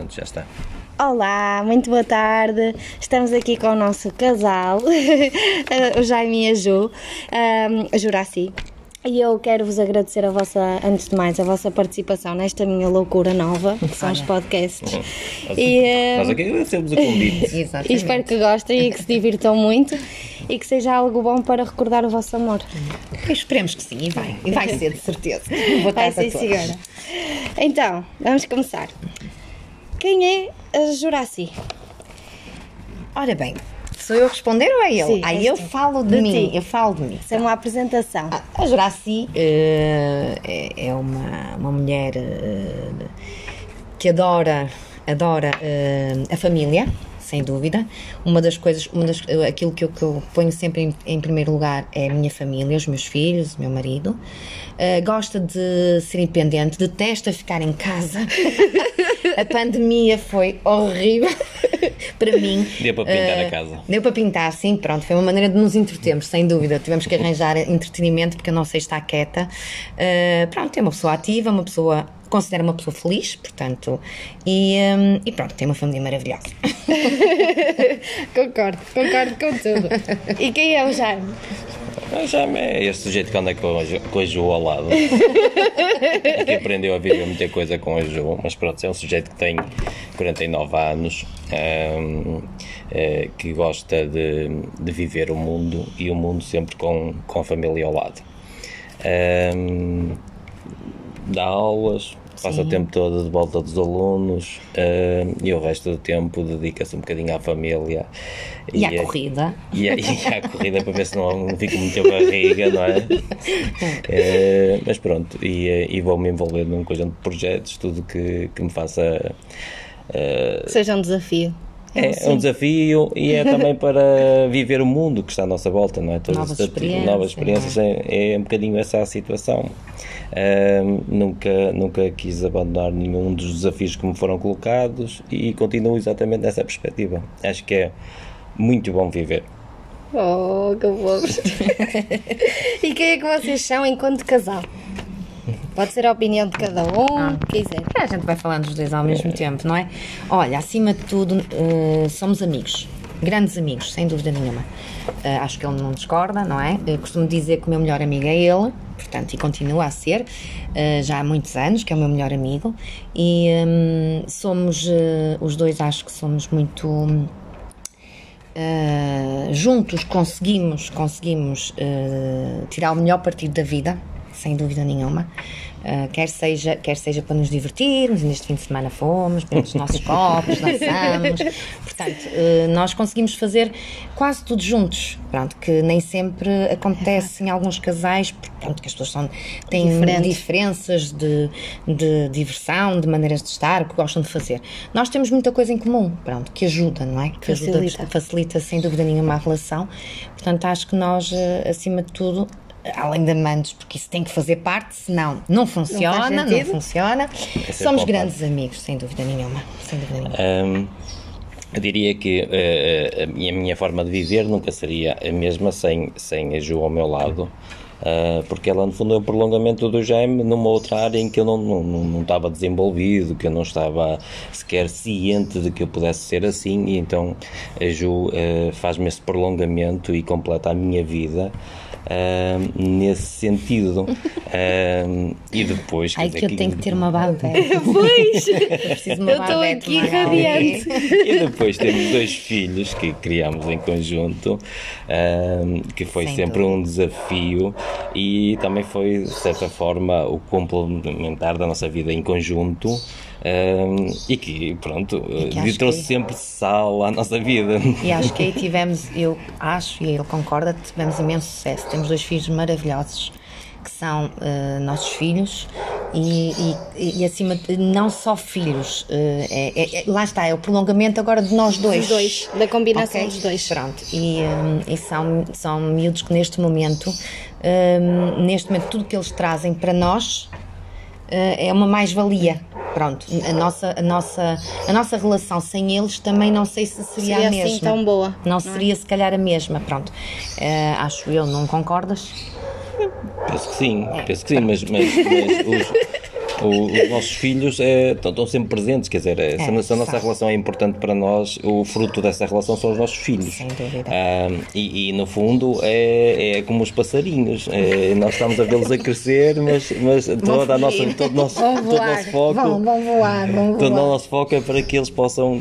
Pronto, já está. Olá, muito boa tarde. Estamos aqui com o nosso casal, o Jaime e a Ju, um, a Juraci. E eu quero vos agradecer a vossa, antes de mais, a vossa participação nesta minha loucura nova, que são os podcasts. Nós, E, nós aqui agradecemos o convite. E espero que gostem e que se divirtam muito e que seja algo bom para recordar o vosso amor. Esperemos que sim, e vai. E vai ser, de certeza. Boa Vai tarde sim, a todos. senhora. Então, vamos começar. Quem é a Juraci? Ora bem, sou eu a responder ou é ele? Sim, Aí és eu tu. falo de, De mim, ti. eu falo de mim. Isso é uma apresentação. Ah, A Juraci eh, é, é uma, uma mulher eh, que adora, adora eh, a família, sem dúvida. Uma das coisas, uma das, aquilo que eu, que eu ponho sempre em, em primeiro lugar é a minha família, os meus filhos, o meu marido. Eh, gosta de ser independente, detesta ficar em casa. a pandemia foi horrível para mim. Deu para pintar Eh, a casa. Deu para pintar, sim, pronto. Foi uma maneira de nos entretermos, sem dúvida. Tivemos que arranjar entretenimento porque eu não sei estar quieta. Uh, pronto, é uma pessoa ativa, uma pessoa. Considero uma pessoa feliz, portanto, e, um, e pronto, tem uma família maravilhosa. Concordo, concordo com tudo. E quem é o Jaime? Ah, Já é este sujeito que anda com a, Ju- ao lado. que aprendeu a viver muita coisa com a Ju, mas pronto, é um sujeito que tem 49 anos, ahm, eh, que gosta de, de viver o mundo e o mundo sempre com, com a família ao lado. Ahm, dá aulas, passa o tempo todo de volta dos alunos ahm, e o resto do tempo dedica-se um bocadinho à família. E à a- corrida. e a, e a corrida para ver se não fico muita barriga, não é? Eh, mas pronto, e, eh, e vou-me envolver num conjunto de projetos, tudo que, que me faça. eh, Seja um desafio. É, um desafio e é também para viver o mundo que está à nossa volta, não é? Todas Novas experiências, novas experiências é, é um bocadinho essa a situação. Ahm, nunca, nunca quis abandonar nenhum dos desafios que me foram colocados e continuo exatamente nessa perspectiva. Acho que é muito bom viver. Oh, que bobos. e quem é que vocês são enquanto casal? Pode ser a opinião de cada um, quiser. A gente vai falando dos dois ao mesmo tempo, não é? Olha, acima de tudo, eh, somos amigos. Grandes amigos, sem dúvida nenhuma. Eh, acho que ele não discorda, não é? Eu costumo dizer que o meu melhor amigo é ele, portanto, e continua a ser, eh, já há muitos anos, que é o meu melhor amigo. E hum, somos, os dois acho que somos muito. Uh, juntos conseguimos conseguimos uh, tirar o melhor partido da vida sem dúvida nenhuma Uh, quer seja quer seja para nos divertirmos neste fim de semana fomos bebemos os nossos copos dançamos portanto uh, nós conseguimos fazer quase tudo juntos pronto que nem sempre acontece em alguns casais porque pronto, que as pessoas são têm Diferentes. diferenças de, de diversão, de maneiras de estar, o que gostam de fazer. Nós temos muita coisa em comum, pronto, que ajuda, não é? Que ajuda, Facilita. facilita sem dúvida nenhuma a relação. Portanto, acho que nós, eh, acima de tudo, além de amantes, porque isso tem que fazer parte, senão não funciona, não, sentido. funciona. Somos grandes amigos, sem dúvida nenhuma. Sem dúvida nenhuma. Hum, eu diria que eh, a, minha, a minha forma de viver nunca seria a mesma sem, sem a Ju ao meu lado, ah, porque ela, no fundo, é um prolongamento do Jaime numa outra área em que eu não, não, não, estava desenvolvido, que eu não estava sequer ciente de que eu pudesse ser assim, e então a Ju eh, faz-me esse prolongamento e completa a minha vida. ah, nesse sentido Ah, e depois Ai, dizer que eu tenho que ter uma babete. Pois! Eu estou babete, aqui radiante. e depois temos dois filhos que criamos em conjunto, ahm, que foi Sem sempre um desafio e também foi, de certa forma, o complementar da nossa vida em conjunto. ahm, e que, pronto, que eh, acho trouxe que- sempre sal à nossa vida. E acho que aí tivemos, eu acho, e ele concorda, tivemos imenso sucesso. Temos dois filhos maravilhosos, que são eh, nossos filhos, e, e, e acima de não só filhos, eh, é- é- é- lá está, é o prolongamento agora de nós dois. Dos dois, da combinação Ok? dos dois. Pronto, e, hum, e são, são miúdos que neste momento, hum, neste momento, tudo que eles trazem para nós eh, é uma mais-valia. Pronto, a nossa, a, nossa, a nossa relação sem eles também não sei se seria, Seria a assim mesma. tão boa, Não, não é? seria se calhar a mesma, pronto. Eh, acho eu, não concordas? Penso que sim, penso que sim, mas, mas, mas os, O- os nossos filhos eh, estão, estão sempre presentes, quer dizer, eh, se, a- se a nossa sabe. relação é importante para nós, o fruto dessa relação são os nossos filhos. Sem dúvida. Ah, e, e, no fundo é, é como os passarinhos, eh, nós estamos a vê-los a crescer, mas, mas toda a nossa, todo o nosso, todo voar, nosso foco. vão, vão voar, vão Todo o voar. nosso foco é para que eles possam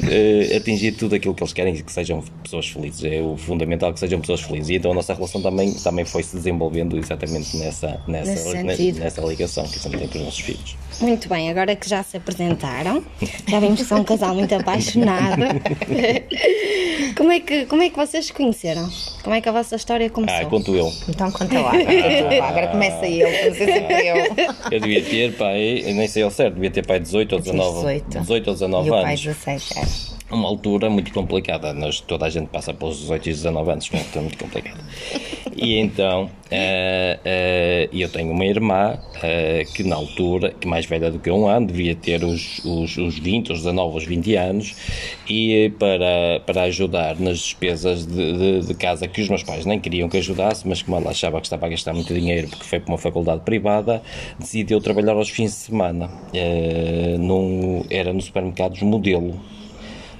atingir tudo aquilo que eles querem e que sejam pessoas felizes. É o fundamental que sejam pessoas felizes. E então a nossa relação também, também foi se desenvolvendo exatamente nessa, nessa, nessa ligação que gente tem com os nossos filhos. Muito bem, agora que já se apresentaram, já vimos que são um casal muito apaixonado. Como é que, como é que vocês se conheceram? Como é que a vossa história começou? Ah, conto eu. Então conta lá. lá. Agora começa ele, não sei se é eu. Eu devia ter, pai, eu nem sei ao certo, devia ter pai 18 ou 19, 18. 18 ou 19 E o pai anos. 17 era. uma altura muito complicada. Nós, toda a gente passa pelos 18 e 19 anos, portanto é muito complicado. E então, eh, eh, eu tenho uma irmã eh, que na altura, que mais velha do que um ano, devia ter os, os, os 20, os 19, os 20 anos, e para, para ajudar nas despesas de, de, de casa que os meus pais nem queriam que ajudasse, mas como ela achava que estava a gastar muito dinheiro porque foi para uma faculdade privada, decidiu trabalhar aos fins de semana. Num, era no supermercados modelo.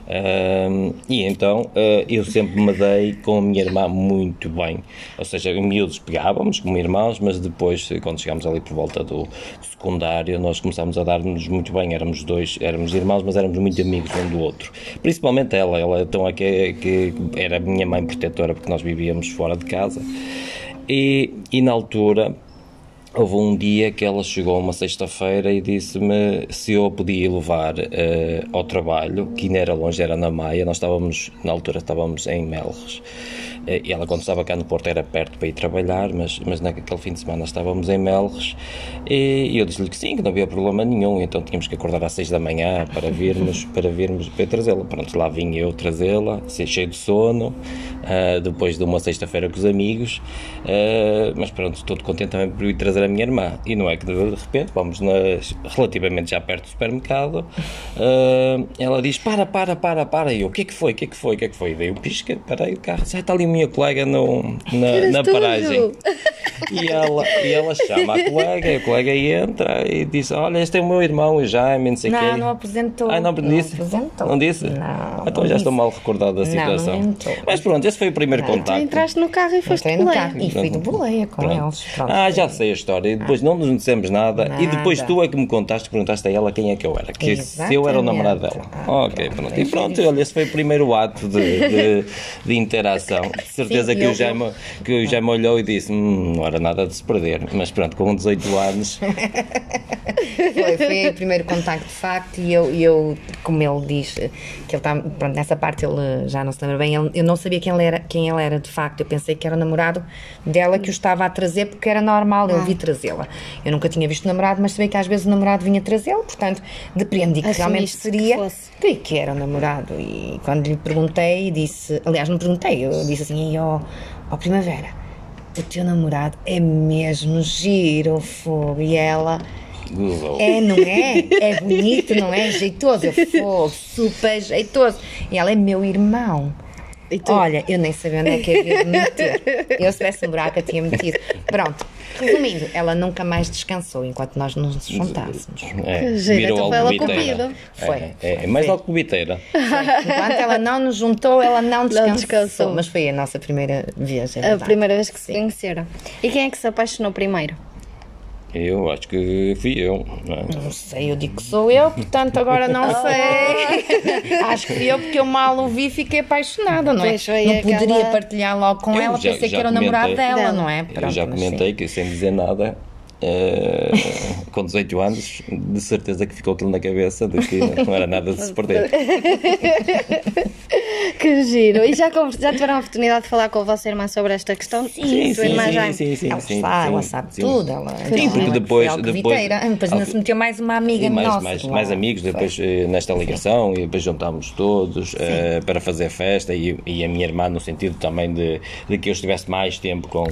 Ahm, e então ah, eu sempre me dei com a minha irmã muito bem. Ou seja, miúdos pegávamos como irmãos, mas depois, quando chegámos ali por volta do secundário, nós começámos a dar-nos muito bem. Éramos dois, éramos irmãos, mas éramos muito amigos um do outro. Principalmente ela, ela então é que, que era a minha mãe protetora, porque nós vivíamos fora de casa. E, e na altura Houve um dia que ela chegou uma sexta-feira e disse-me se eu podia levar eh, ao trabalho, que ainda era longe, era na Maia, nós estávamos, na altura estávamos em Melres. E ela quando estava cá no Porto era perto para ir trabalhar, mas, mas naquele fim de semana estávamos em Melres e eu disse-lhe que sim, que não havia problema nenhum, então tínhamos que acordar às seis da manhã para virmos, para virmos, para eu trazê-la. Pronto, lá vim eu trazê-la, cheio de sono, ah, depois de uma sexta-feira com os amigos, ah, mas pronto, todo contente também por ir trazer a minha irmã. E não é que de repente, vamos nas, relativamente já perto do supermercado, ah, ela diz: Para, para, para, para. E eu: O que é que foi? O que é que foi? O que é que foi? E dei o pisca, parei o carro, já está ali minha colega no, na, na paragem. E ela, e ela chama a colega, e a colega entra e diz: Olha, este é o meu irmão, o Jaime, não sei o quê. Não, não apresentou. Ah, não disse? apresentou. Não disse? Não. Então não já estou mal recordado da Não, situação. não entrou. Mas pronto, esse foi o primeiro Não. Tu contacto. entraste no carro e foste no boleia. carro e fui de boleia com Pronto. eles. Pronto. Ah, já sei a história. E depois não nos dissemos nada. E depois Nada. tu é que me contaste, perguntaste a ela quem é que eu era. Que se eu era o namorado dela. Ah, ok, pronto. pronto. E pronto, olha, esse foi o primeiro ato de, de, de interação. De certeza Sim, que, o eu- Jaime, que o Jaime olhou e disse: hum, não era nada de se perder. Mas pronto, com 18 anos. Foi, foi o primeiro contacto de facto e eu, e eu como ele diz que ele está, pronto, nessa parte ele já não se lembra bem, ele- eu não sabia quem ele, era, quem ele era de facto, eu pensei que era o namorado dela que o estava a trazer porque era normal, eu vi trazê-la. Eu nunca tinha visto o namorado, mas sabia que às vezes o namorado vinha trazê-lo, portanto, depreendi que realmente Assumiste que seria, creio que era o namorado e quando lhe perguntei, disse, aliás não perguntei, eu disse assim, "Ei, ó, ó Primavera, o teu namorado é mesmo giro, fogo, e ela... Gozou. É, não é? É bonito, não é? Jeitoso. Eu fogo, super jeitoso. E ela é meu irmão. E tu? Olha, eu nem sabia onde é que havia de meter. Eu, se tivesse um buraco, eu tinha metido. Pronto. Resumindo, ela nunca mais descansou enquanto nós nos juntássemos. É, virou então foi ela alcobiteira. cupido. Foi. É, é, é mais alcobiteira. Enquanto ela não nos juntou, ela não descansou. descansou. Mas foi a nossa primeira viagem. A primeira vez que se conheceram. E quem é que se apaixonou primeiro? Eu acho que fui eu. não é? Não sei, eu digo que sou eu, portanto agora não sei. Acho que fui eu porque eu mal o vi e fiquei apaixonada, não é? Não aquela- poderia partilhar logo com Eu ela, já- pensei já que era o namorado comentei. dela, Dela. não é? Eu Pronto, já mas comentei que sem dizer nada, eh, com 18 anos, de certeza que ficou aquilo na cabeça de que não era nada de se perder. Que giro! E já, já tiveram a oportunidade de falar com a vossa irmã sobre esta questão? Sim, Sua sim, irmã sim, Jaime? sim, sim, ela sim, sabe, sim, ela sabe sim. tudo. Ela, Sim, porque ela depois- foi depois- alcoviteira. depois ainda se meteu mais uma amiga mais, nossa. mais, mais amigos depois eh, nesta ligação e depois juntámos todos eh, para fazer festa e, e a minha irmã no sentido também de, de que eu estivesse mais tempo com,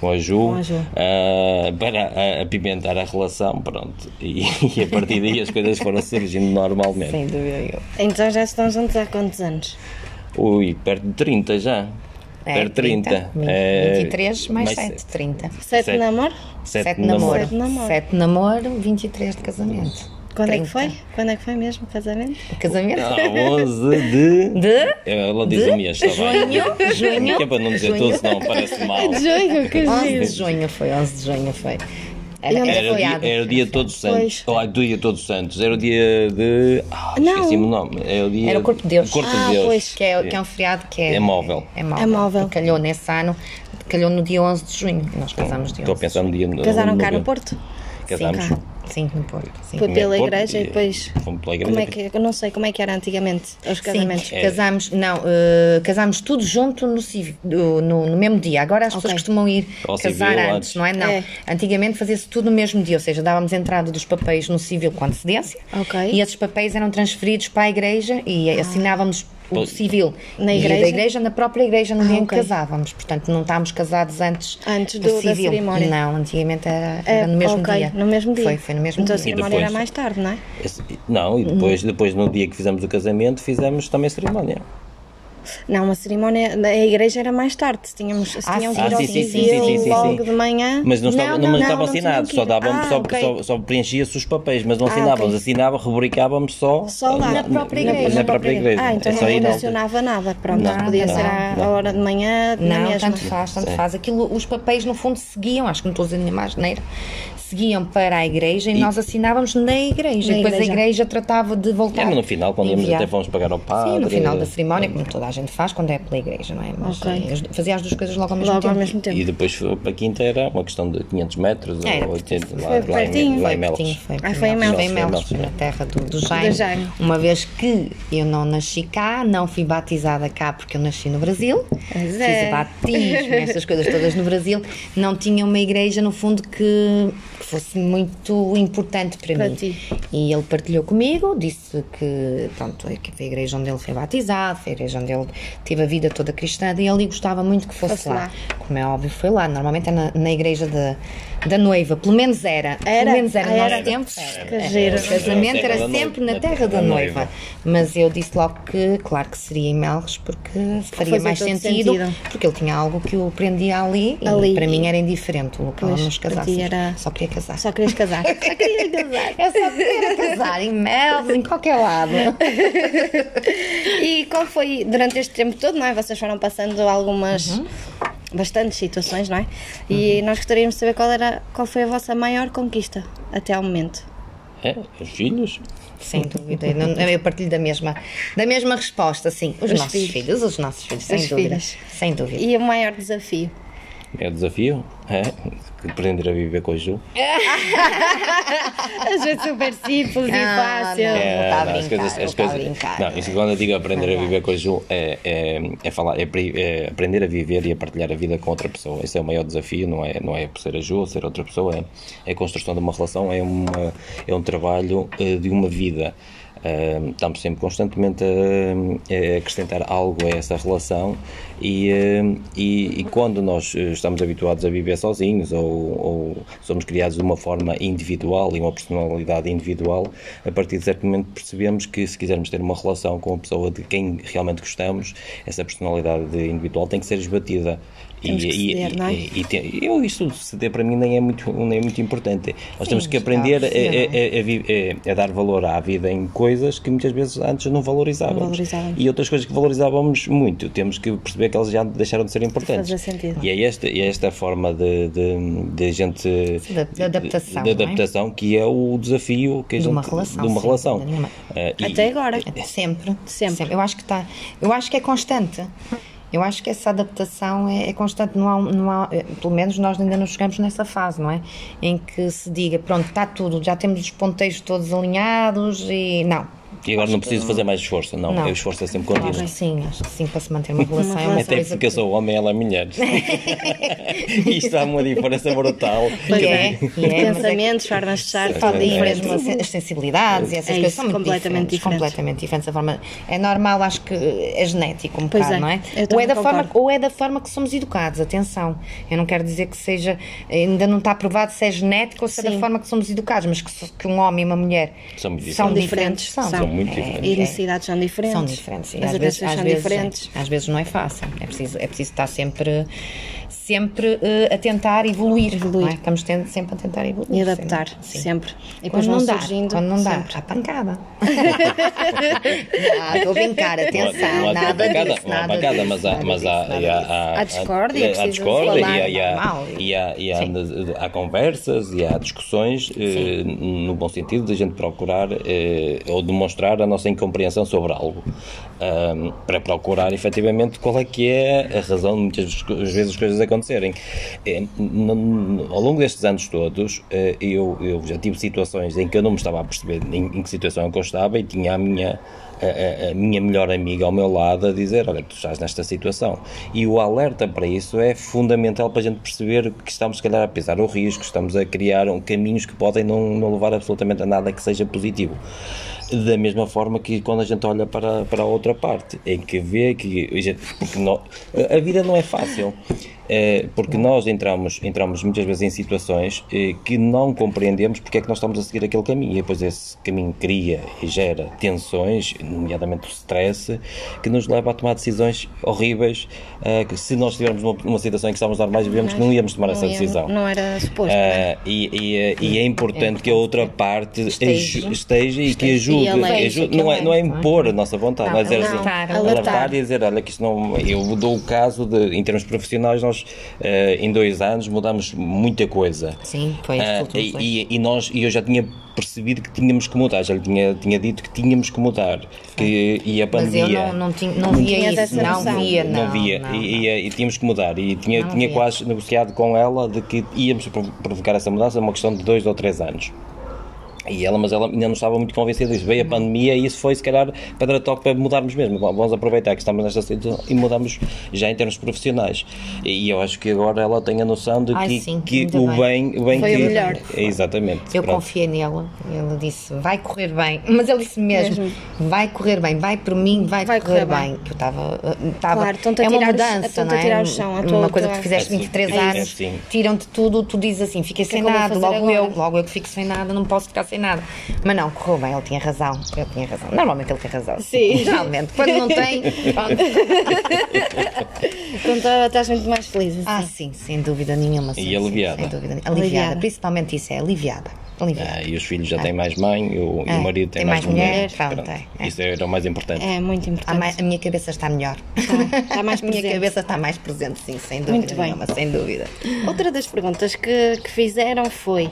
com a Ju, Com a Ju. eh, para eh, apimentar a relação pronto e, e a partir daí as coisas foram surgindo normalmente Sem dúvida eu. Então já estão juntos há quantos anos? ui, perto de 30 já Era 30. Vinte- É, 23 mais, mais 7, 30. Sete Sete. de namoro? 7 7 de namoro. Sete de namoro. 7 de namoro, 23 de casamento. Quando é que 30. foi? Quando é que foi mesmo o casamento? Casamento? Ah, 11 de. De? Ela diz De o mês, está bem. junho, junho, Que é para não dizer junho. tudo, senão parece mal. Junho, que 11 giro. de junho foi, 11 de junho foi. Era, Era o dia, era o dia de Todos os Santos. Ou, do dia de Todos os Santos. Era o dia de. Ah, Não. esqueci-me o nome. Era o dia. Era o Corpo de Deus. Corpo Ah, de Deus. pois. Que é, que é um feriado que é, É móvel. É móvel. É móvel. Calhou nesse ano, calhou no dia 11 de junho. Nós casamos dia Estou a 11. pensar no dia. no- Casaram cá no. Porto? Casámos. Sim, cá. Sim, no Porto. Sim. Foi pela Porto igreja e e- depois. Fomos pela igreja. Como é que, eu não sei como é que era antigamente os casamentos. Sim, casámos, não, eh, casámos tudo junto no, civil, no, no- mesmo dia. Agora as pessoas Ok. costumam ir Ao casar civil antes, antes. não é? Não. É. Antigamente fazia-se tudo no mesmo dia, ou seja, dávamos entrada dos papéis no civil com antecedência Ok. e esses papéis eram transferidos para a igreja e assinávamos o civil Na igreja? da igreja na própria igreja no dia em que casávamos. Portanto, não estávamos casados antes, Antes do- da civil. cerimónia. Não, antigamente era, É, era no mesmo ok, dia. No mesmo dia. Foi, foi no mesmo então dia. a cerimónia era mais tarde, não é? Esse- Não, e depois, depois no dia que fizemos o casamento, fizemos também a cerimónia. Não, a cerimónia da igreja era mais tarde. Tínhamos, Ah, tinham que sim, ir ao sim, sim, sim, sim, sim, logo de manhã. Mas não, estava, não, não, não, não assinados, que só, davam, Ah, só, ok. só, só preenchia-se os papéis, mas não Ah, assinávamos, ok. assinava, rubricávamos só, Só lá. Na própria igreja. Na, própria igreja. Ah, então É não na relacionava nada. Pronto, Nada, podia ser não, à, à hora de manhã, na Não, mesma. tanto faz, tanto Sim. faz. Aquilo, os papéis, no fundo, seguiam, acho que não estou a dizer nenhuma asneira, seguiam para a igreja e, nós assinávamos na igreja. Na e depois igreja. a igreja tratava de voltar. É, mas no final, quando íamos até fomos pagar ao padre. Sim, no final da cerimónia, como toda a gente faz quando é pela igreja, não é? Mas Ok. eh, fazia as duas coisas logo ao mesmo Logo tempo. ao mesmo tempo. E depois foi para a quinta era uma questão de 500 metros Era, ou 80 lá, foi lá, em, lá Foi em Melos. foi, Ah, foi em Melos. Foi em Melos, na terra do, do, Jaime. Uma vez que eu não nasci cá, não fui batizada cá porque eu nasci no Brasil. Pois Fiz é. o batismo, essas coisas todas no Brasil. Não tinha uma igreja, no fundo, que, que fosse muito importante para, Para mim. ti. E ele partilhou comigo, disse que, pronto, que foi a igreja onde ele foi batizado, foi a igreja onde ele teve a vida toda cristã e ele gostava muito que fosse Fosse lá. lá. Como é óbvio, foi lá. Normalmente é na, na igreja da, da noiva, pelo menos era. Era? Pelo menos era no nosso tempo. Era. O casamento era sempre na terra da noiva. Mas eu disse logo que, claro que seria em Melres, porque faria Fazia mais sentido, sentido. porque ele tinha algo que o prendia ali, e Ali. para mim era indiferente o local onde nos casássemos. era- Só queria casar. Só querias casar. Só querias casar. É só querer casar em Melres, em qualquer lado. E qual foi, durante este tempo todo, não é? Vocês foram passando algumas, Uhum. Bastantes situações, não é? E nós gostaríamos de saber qual, era, qual foi a vossa maior conquista até ao momento. É, os filhos. Sem dúvida. Eu, não- eu partilho da mesma, da mesma resposta, sim. Os, Os nossos filhos. filhos. os nossos filhos, sem Os dúvida. filhos. Sem dúvida. E o maior desafio? O desafio, é aprender a viver com a Ju. Às vezes super simples e Ah, fácil. não. É, a não, as coisas, as não coisas, brincar. não, isso quando eu digo aprender a viver com a Ju é, é, é falar, é, é aprender a viver e a partilhar a vida com outra pessoa. Esse é o maior desafio, não é, não é por ser a Ju ou ser outra pessoa, é, é a construção de uma relação, é, uma, é um trabalho eh, de uma vida. Estamos sempre constantemente a, a acrescentar algo a essa relação e, e, e quando nós uh, estamos habituados a viver sozinhos ou, ou somos criados de uma forma individual e uma personalidade individual, a partir de certo momento percebemos que se quisermos ter uma relação com a pessoa de quem realmente gostamos, essa personalidade individual tem que ser esbatida. Temos que ceder, não é? e- e eu, isso de ceder para mim nem é muito, nem é muito importante. Nós temos que a aprender a, perceber, não a- a é- é dar valor à vida em coisas que muitas vezes antes não valorizávamos. Não valorizávamos. E outras coisas que valorizávamos muito, temos que perceber que elas já deixaram de ser importantes. Fazer sentido. E é esta, é esta forma de, de, de gente. De- de adaptação, de é? adaptação que é o desafio que a De gente, uma relação, de uma sim, relação. nenhuma. Ah, e- Até agora. Sempre, Sempre. Eu acho que está. Eu acho que é constante. Eu acho que essa adaptação é, é constante. Não há, não há, eh, pelo menos nós ainda não chegamos nessa fase, não é? Em que se diga, pronto, está tudo, já temos os ponteiros todos alinhados e. Não. E agora não preciso fazer mais esforço, não. Não. O esforço é sempre Claro contínuo. que sim, acho que sim, para se manter uma relação é uma relação. Até coisa. porque eu sou homem ela é mulher. Isto há uma diferença brutal. Pois é, e é, é Pensamentos, formas de estar, É, as sensibilidades e essas É coisas isso, são muito completamente diferentes, diferentes. completamente diferentes. A forma, é normal, acho que é genético um Pois bocado, é, não é? Ou é, da forma, ou é da forma que somos educados, atenção. Eu não quero dizer que seja, ainda não está provado se é genético ou se é da forma que somos educados, mas que, que um homem e uma mulher São são diferentes. diferentes, são, São. muito é- diferentes. E necessidades são diferentes. São diferentes. e As às vezes, às, são vezes, diferentes. às vezes não é fácil. É preciso, é preciso estar sempre, sempre eh, a tentar evoluir. Evoluir. não é? Estamos tendo, sempre a tentar evoluir. E adaptar, Sim. sempre. E Quando depois não dá, surgindo. quando não dá, sempre. há pancada. não, estou a brincar, atenção, Não há- não há nada pancada, disso, há nada pancada, disso, mas há, nada mas disso, há, e há, disso. há, Há discórdia, é há preciso discórdia falar, e há, e há, e há, e há, há conversas e há discussões eh, no bom sentido de a gente procurar eh, ou demonstrar a nossa incompreensão sobre algo ahm, para procurar efetivamente qual é que é a razão de muitas vezes as coisas acontecerem. No- ao longo destes anos todos, eh, eu, eu já tive situações em que eu não me estava a perceber em, em que situação é eu estava e tinha a minha a, a- minha melhor amiga ao meu lado a dizer, olha, tu estás nesta situação. E o alerta para isso é fundamental para a gente perceber que estamos, se calhar, a pisar o risco, estamos a criar um, caminhos que podem não, não levar absolutamente a nada que seja positivo. Da mesma forma que quando a gente olha para, para a outra parte, em que vê que. a Porque nó- a vida não é fácil. eh, porque nós entramos, entramos muitas vezes em situações eh, que não compreendemos porque é que nós estamos a seguir aquele caminho. E depois esse caminho cria e gera tensões, nomeadamente o stress, que nos leva a tomar decisões horríveis. eh, que se nós estivermos numa, numa situação em que estamos normais, vemos que não íamos tomar essa Não ia- decisão. Não era suposto. não é? Ah, e, e, e é importante que a outra parte Esteja. esteja, esteja e que ajude. E alerte, ajude- não, é, não é impor a nossa vontade, não, é dizer assim, alertar, alertar, alertar. e dizer, olha, que isto não. Eu dou o caso de, em termos profissionais, nós ah, em dois anos mudamos muita coisa. Sim, foi isto tudo. foi. e, e nós, e eu já tinha percebido que tínhamos que mudar, já lhe tinha, tinha dito que tínhamos que mudar. Que, e a Mas pandemia. eu não, não, tinha, não via tinhas isso, essa não via, Não, não. via não, e, e- e tínhamos que mudar e tinha, Não tinha via. quase negociado com ela de que íamos prov- provocar essa mudança uma questão de dois ou três anos e ela, mas ela ainda não estava muito convencida disso. Veio a pandemia e isso foi, se calhar, para toque para mudarmos mesmo. Vamos aproveitar que estamos nesta situação e mudamos já em termos profissionais. E eu acho que agora ela tem a noção de Ai, que, sim, que o bem. bem, o bem Foi o que. melhor. Exatamente. Eu Pronto. confiei nele, ele disse, vai correr bem, mas ele disse mesmo, Mesmo. vai correr bem, vai por mim, vai, Vai correr, correr bem. bem. Que eu estava, estava Claro, é uma mudança, não a é? tirar o chão, a tua- uma coisa que tua- tu fizeste É 23 sim, é anos, sim. tiram-te tudo, tu dizes assim, fiquei sem que eu vou nada, logo eu, logo eu que fico sem nada, não posso ficar sem nada. Mas não, correu bem, ele tinha razão, ele tinha razão. Normalmente ele tem razão. Sim. Geralmente, quando não tem, pronto. Estás muito mais feliz. assim. Ah, sim, sem dúvida nenhuma. sim, sim, aliviada. Sem dúvida nenhuma. Aliviada. Aliviada. principalmente isso, é aliviada. Ah, e os filhos já têm mais mãe, o, e É, o marido tem, tem mais mulher, Pronto, pronto, é, é. Isso era o mais importante. É muito importante. mai- a minha cabeça está melhor. está mais a minha cabeça está mais presente, sim, sem dúvida Muito bem. nenhuma, sem dúvida. Outra das perguntas que, que fizeram foi: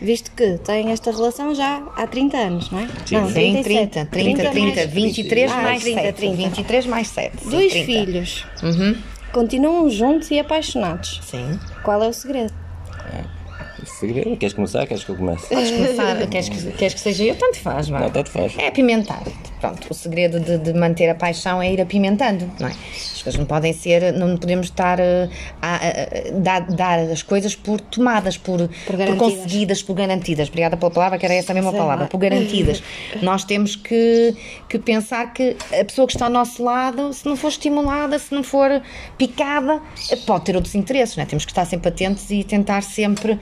visto que têm esta relação já há 30 anos, não é? Sim. Não, Sim, 37. 30, 30, 30, mais- 23 Ah, mais 30, 7. 30. 23 mais 7. sim, Dois 30. filhos. Uhum. Continuam juntos e apaixonados. Sim. Qual é o segredo? Queres começar? Queres que eu comece? Podes começar, queres que, queres que seja eu? Tanto faz, vá. Não, tanto faz. É apimentar. Pronto, o segredo de, de manter a paixão é ir apimentando, não é? As coisas não podem ser, não podemos estar eh, a, a- a- dar, dar as coisas por tomadas, por, por, garantidas. conseguidas, por garantidas. Obrigada pela palavra, que era essa mesma Sei palavra, lá. por garantidas. Nós temos que, que pensar que a pessoa que está ao nosso lado, se não for estimulada, se não for picada, eh, pode ter outros interesses, não é? Temos que estar sempre atentos e tentar sempre eh,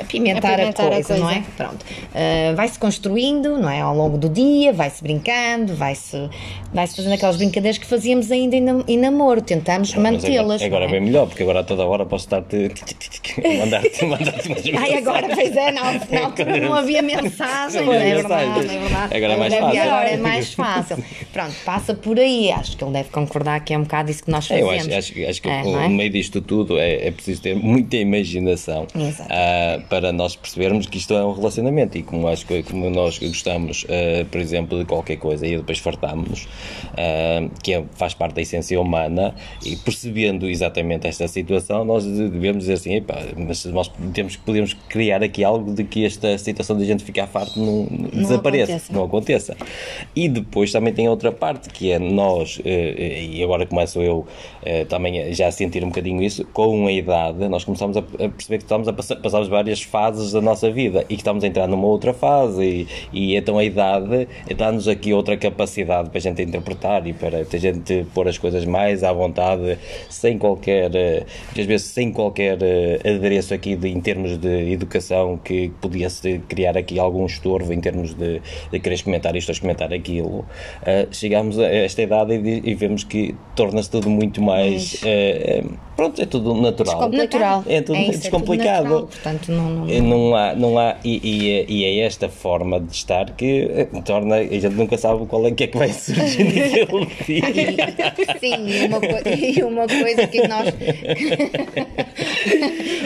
apimentar, Apimentar a, a coisa, não é? coisa. Pronto. Uh, vai-se construindo, não é? Ao longo do dia, vai-se brincando, vai-se vai -se fazendo aquelas brincadeiras que fazíamos ainda em, nam- em namoro. Tentamos mantê-las. Agora, agora não é é? bem melhor, porque agora a toda hora posso estar-te. mandar-te mandar-te umas Ai, agora, pois é, na altura não havia mensagem, não é verdade, não é verdade. Agora é mais fácil. Agora é mais fácil. Pronto, passa por aí. Acho que ele deve concordar que é um bocado isso que nós É, fazemos. eu acho, acho, acho que É, no não é? meio disto tudo é, é preciso ter muita imaginação Exato. Para nós percebermos que isto é um relacionamento e como acho que como nós gostamos, ah, por exemplo, de qualquer coisa e depois fartámos, ah, que é- faz parte da essência humana e percebendo exatamente esta situação, nós devemos dizer assim, "Epá, mas nós temos, podemos criar aqui algo de que esta situação de a gente ficar farto não, desapareça, aconteça. não aconteça. E depois também tem outra parte que é nós, eh, e agora começo eu eh, também já a sentir um bocadinho isso, com a idade, nós começamos a, a perceber que estamos a passar, passamos várias fases da nossa vida e que estamos a entrar numa outra fase e, e então a idade dá-nos aqui outra capacidade para a gente interpretar e para a gente pôr as coisas mais à vontade, sem qualquer, eh, muitas vezes sem qualquer eh, adereço aqui de, em termos de educação que podia-se criar aqui algum estorvo em termos de, de querer experimentar isto ou experimentar aquilo. Uh, chegamos a esta idade e, e vemos que torna-se tudo muito mais. Uh, pronto, é tudo natural. Natural. É tudo É isso, é tudo descomplicado. natural, portanto, não- não- E não há, não há e, e é- e é esta forma de estar que eh, torna. A gente nunca sabe qual é que é que vai surgir naquele dia. Sim, e uma, e uma coisa que nós.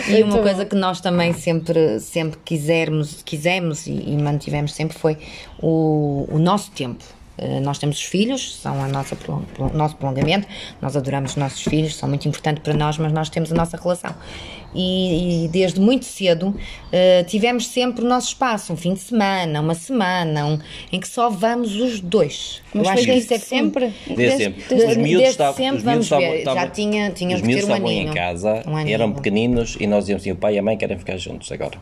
e uma coisa que nós também sempre, sempre quisermos, quisemos e, e mantivemos sempre foi o, o nosso tempo. Eh, Nós temos os filhos, são a nossa, o nosso prolongamento, nós adoramos os nossos filhos, são muito importantes para nós, mas nós temos a nossa relação. E, e desde muito cedo eh, tivemos sempre o nosso espaço, um fim de semana, uma semana, um- em que só vamos os dois. Mas Eu foi acho que desde isso é sempre? Desde sempre. desde- os miúdos estavam, sempre, os miúdos vamos ver. estavam, Já tinha- tínhamos os que ter um em casa, Um aninho. eram pequeninos e nós dizíamos assim: o pai e a mãe querem ficar juntos agora.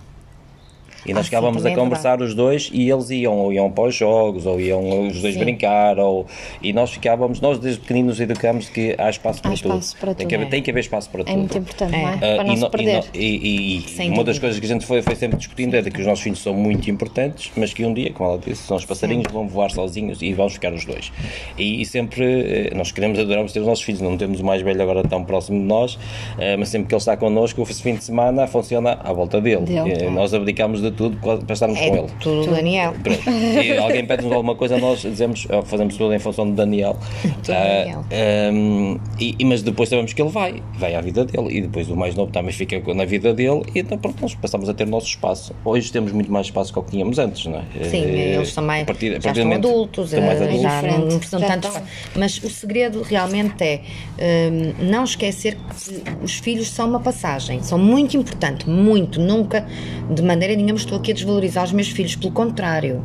E nós Ah, sim, ficávamos a é conversar os dois e eles iam, ou iam para os jogos, ou iam os dois Sim. brincar, ou, e nós ficávamos, nós desde pequeninos educamos que há espaço para espaço tudo. para tem, tudo, Que é. tem que haver espaço para É tudo. muito importante, não é? É. Para Ah, não e se e perder. E, e- Sem uma das coisas que a gente foi, foi sempre discutindo é de que os nossos filhos são muito importantes, mas que um dia, como ela disse, são os passarinhos vão voar sozinhos e vamos ficar os dois. E, e sempre eh, nós queremos, adoramos ter os nossos filhos, não temos o mais velho agora tão próximo de nós, eh, mas sempre que ele está connosco, o fim de semana funciona à volta dele. Dele. Eh, Nós abdicamos de tudo para estarmos com É ele. tudo Daniel. Pronto. E alguém pede-nos alguma coisa, nós dizemos, fazemos tudo em função de Daniel. Tudo Ah, Daniel. um, e, mas depois sabemos que ele vai, vai à vida dele, e depois o mais novo também fica na vida dele, e então pronto, nós passamos a ter o nosso espaço. Hoje temos muito mais espaço que o que tínhamos antes, não é? Sim, Eh, eles também a partir- a partir adultos, estão mais eh, adultos. já não, não precisam Já tanto. estão. Mas o segredo realmente é hum, não esquecer que os filhos são uma passagem, são muito importante, muito, nunca, de maneira nenhuma estou aqui a desvalorizar os meus filhos, pelo contrário,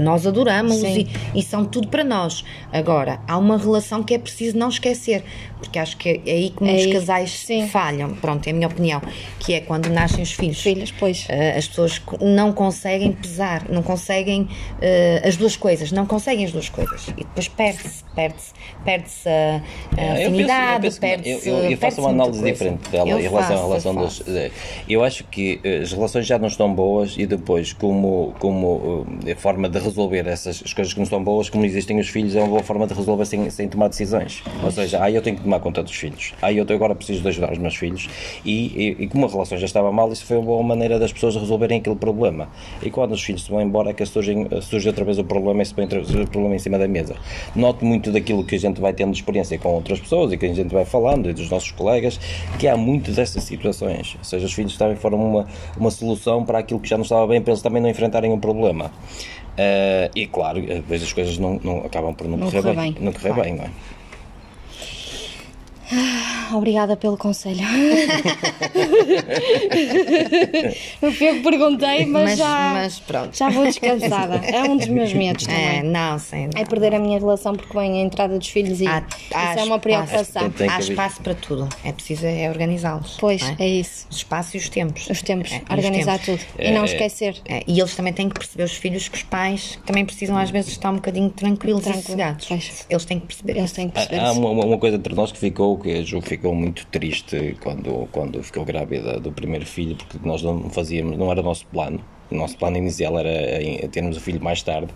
nós adoramos-os Sim. e, e são tudo para nós. Agora, há uma relação que é preciso não esquecer, porque acho que é aí que muitos aí, casais sim. falham, pronto, é a minha opinião, que é quando nascem os filhos. Filhos, pois. Uh, as pessoas não conseguem pesar, não conseguem uh, as duas coisas, não conseguem as duas coisas. E depois perde-se, perde-se, perde-se a, a É, eu afinidade, perde-se. eu, eu, eu faço uma análise diferente dela Eu em relação à relação eu das. eh, Eu acho que eh, as relações já não estão boas e depois, como, como eh, a forma de resolver essas as coisas que não estão boas, como existem os filhos, é uma boa forma de resolver sem, sem tomar decisões. Ou seja, ah, eu tenho que tomar conta dos filhos, ah, eu agora preciso de ajudar os meus filhos. E, e, e como a relação já estava mal, isso foi uma boa maneira das pessoas resolverem aquele problema. E quando os filhos se vão embora, é que surgem, surge outra vez o problema e se põe o problema em cima da mesa. Noto muito daquilo que a gente vai tendo de experiência com outras pessoas e que a gente vai falando e dos nossos colegas, que há muito dessas situações. Ou seja, os filhos também foram uma, uma solução para aquilo que já não estava bem, para eles também não enfrentarem o problema. Eh, e claro, às vezes as coisas não, não acabam por não, Não correr, bem. bem. Não correr bem, não é? Obrigada pelo conselho. Não fui eu que perguntei, mas, Mas- já, mas pronto. já vou descansada. É um dos meus medos É, também. não, sim. É perder a minha relação porque vem a entrada dos filhos e Há- isso há é uma preocupação. Há espaço para tudo. É preciso é organizá-los. Pois, não é isso. O espaço e os tempos. Os tempos, É, os organizar tempos. tudo. E não É, esquecer. É, e eles também têm que perceber, os filhos, que os pais também precisam às vezes estar um bocadinho tranquilos Tranquilo, e sossegados. Eles têm que perceber. Eles têm que perceber Há isso. uma, uma coisa entre nós que ficou, que a Ju ficou muito triste quando, quando ficou grávida do primeiro filho, porque nós não fazíamos, não era o nosso plano. O nosso plano inicial era termos o filho mais tarde.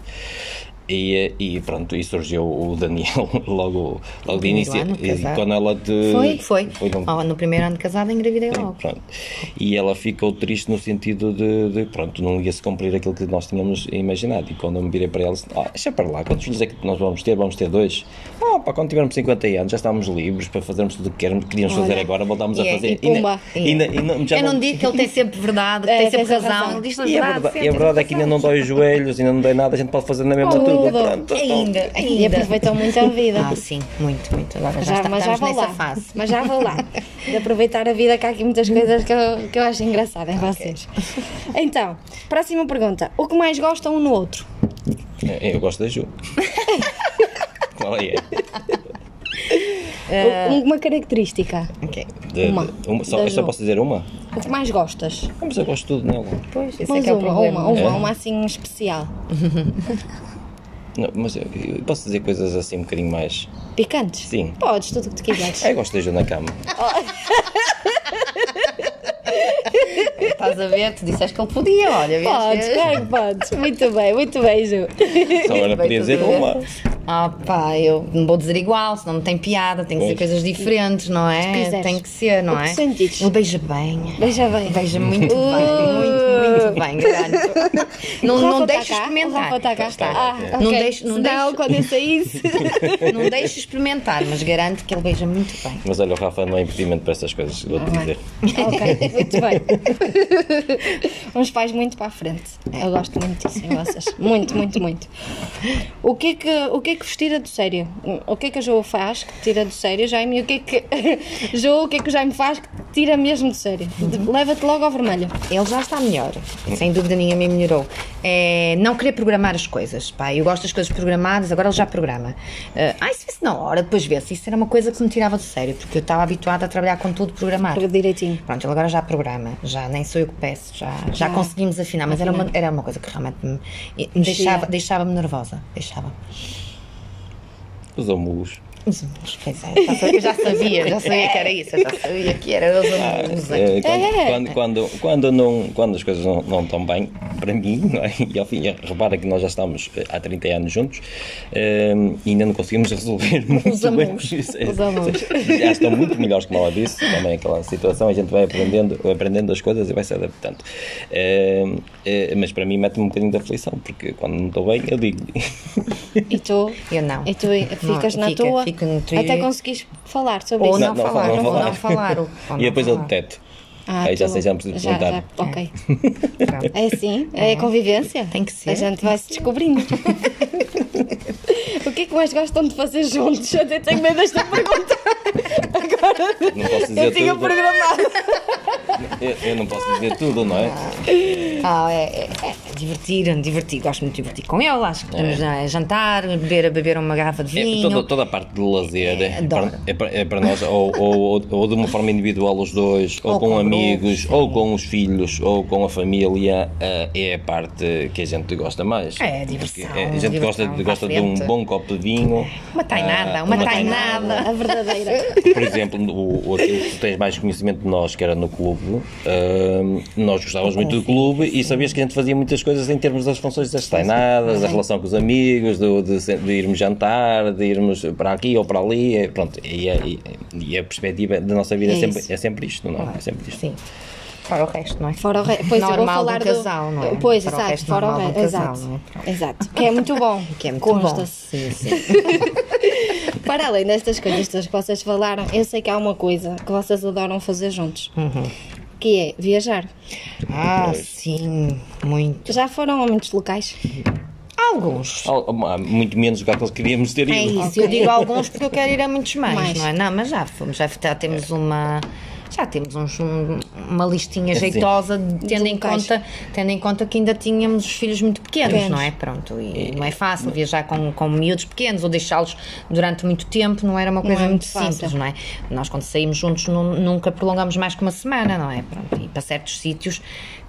E, e pronto, e surgiu o Daniel logo, logo de início. ano, E casado. quando ela te. Foi? Foi. Foi num- Oh, no primeiro ano de casada engravidei logo. Pronto. E ela ficou triste no sentido de, de, pronto, não ia se cumprir aquilo que nós tínhamos imaginado. E quando eu me virei para ela, disse, ah, deixa para lá, quantos filhos é que nós vamos ter? Vamos ter dois. Ah, pá, quando tivermos 50 anos já estávamos livres para fazermos tudo o que queremos, queríamos fazer agora, voltámos a E é- fazer. e pumba. ainda- ainda- ainda- já Eu não digo que ele tem sempre verdade, que É, tem sempre razão. razão. Ele diz E a verdade. e a verdade é que ainda não dói os joelhos, ainda não dói nada, a gente pode fazer na mesma tudo. Tudo. Pronto, então. Ainda, ainda. E aproveitam muito a vida. Ah, sim, muito, muito. Agora já, Já, está, mas já vou nessa lá. fase. Mas já vou lá. De aproveitar a vida, que há aqui muitas coisas que eu, que eu acho engraçada em vocês. Então, próxima pergunta. O que mais gostam um no outro? É, Eu gosto da Ju. Qual é? Uma característica. Ok. De- Uma. de- uma- só, Da só posso dizer uma? O que mais gostas? Mas eu gosto de tudo nela. Pois, esse é Mas que é o uma, problema. uma, uma, É. uma assim especial. Não, mas eu, eu posso dizer coisas assim um bocadinho mais. Picantes? Sim. Podes, tudo o que tu quiseres. É, eu gosto de ajuda na cama. Estás a ver? Tu disseste que ele podia, olha. vês? Podes, claro que podes. Muito bem, muito bem, Ju. Só agora podia dizer uma. Ah pá, eu não vou dizer igual, senão não tem piada, tem que ser coisas diferentes, não é? Tem que ser, não O que é? sentires. Ele beija bem. Beija bem. Beija muito bem, muito, muito bem, garanto. Não, não Rafa deixes tá cá? experimentar. O Rafa tá cá. Está, Ah. Não deixe- não Senão, deixe- quando eu saísse. Não deixes experimentar, mas garanto que ele beija muito bem. Mas olha, o Rafa não é impedimento para estas coisas, vou-te Não é? dizer. ok, muito bem. Uns pais muito para a frente. Eu gosto muitíssimo de vocês. Muito, muito, muito. O que, é que, o que é que vos tira do sério? O que é que a Jo faz que tira do sério, Jaime? E o que é que. Jo, o que é que o Jaime faz que te tira mesmo do sério? Leva-te logo ao vermelho. Ele já está melhor, sem dúvida nenhuma me melhorou. É não querer programar as coisas. Pá, eu gosto das coisas programadas, agora ele já programa. Ah, ai, se vê-se na hora, depois vê-se. Isso era uma coisa que me tirava do sério, porque eu estava habituada a trabalhar com tudo programado. Direitinho. Pronto, ele agora já programa, já nem sou eu que peço, já, já conseguimos afinar, mas era uma, era uma coisa que realmente me, me deixava, deixava-me nervosa. Deixava. Os amus. Os Pois é, eu já sabia, já sabia que era isso, eu já sabia que era os amulos. É, quando, É. quando, quando, quando não, quando as coisas não, não estão bem, para mim, não é? e ao fim, repara que nós já estamos eh, há 30 anos juntos eh, e ainda não conseguimos resolver muito bem amores. isso. Os amores. Já estão muito melhores, como ela disse, também aquela situação, a gente vai aprendendo, aprendendo as coisas e vai se adaptando. Eh, eh, mas para mim mete-me um bocadinho de aflição, porque quando não estou bem, eu digo E tu? Eu não. E tu ficas Não, na fica- tua? Até conseguis falar sobre Ou isso. não, Não, não falar, fala, não ou fala. não falar. ou- ou e depois eu falar. deteto. Ah, Aí já sei, já me preciso já, perguntar. já, ok. Pronto. É assim? É convivência? Tem que ser. A gente vai se descobrindo. o que é que mais gostam de fazer juntos? Eu até tenho medo desta pergunta. Agora Não posso dizer eu tinha tudo. programado. Eu, eu não posso dizer tudo, não é? Ah, é, é, é divertir, divertir. Gosto muito de divertir com ele. Acho que estamos a jantar, beber, a beber uma garrafa de É, vinho. toda, toda a parte de lazer é, para, é, para, é para nós, ou, ou, ou- de uma forma individual os dois, ou, Ou com, com amigos, ou com os filhos, ou com a família, eh, é a parte que a gente gosta mais. É, a diversão, Porque, eh, a gente gosta, de, gosta de um bom copo de vinho. Uma tainada, ah, uma tainada. A verdadeira. Por exemplo, o, aquilo que tu tens mais conhecimento de nós, que era no clube, nós gostávamos muito do clube e sabias que a gente fazia muitas coisas em termos das funções das tainadas, da relação com os amigos, do- de, se- de irmos jantar, de irmos para aqui ou para ali, é, pronto, e, a- e- e a perspectiva da nossa vida é, É sempre, isso. é sempre isto, não é? É sempre isto. Sim. Fora o resto, não é? Fora o resto. Pois eu vou Normal falar do do casal, não é? Pois, Fora o exato. resto Fora o normal resto. do casal, Exato. não é? Exato. Que é muito bom. Que é muito bom. Consta-se. Sim, sim. Para além destas coisas todas que vocês falaram, eu sei que há uma coisa que vocês adoram fazer juntos. Uhum. Que é viajar. Ah, sim, muito. Já foram a muitos locais? Alguns. Al- há Muito menos do que aqueles que queríamos ter É ido. isso, eu digo alguns porque eu quero ir a muitos mais, Mais. não é? Não, mas já fomos, já, já temos uma. Já temos uns- um- uma listinha jeitosa, tendo em, conta, tendo em conta que ainda tínhamos os filhos muito pequenos, Pequenos. não é? Pronto, e não é fácil viajar com, com miúdos pequenos ou deixá-los durante muito tempo, não era uma coisa é muito muito simples, não é? Nós, quando saímos juntos, nu- nunca prolongamos mais que uma semana, não é? Pronto, e para certos sítios,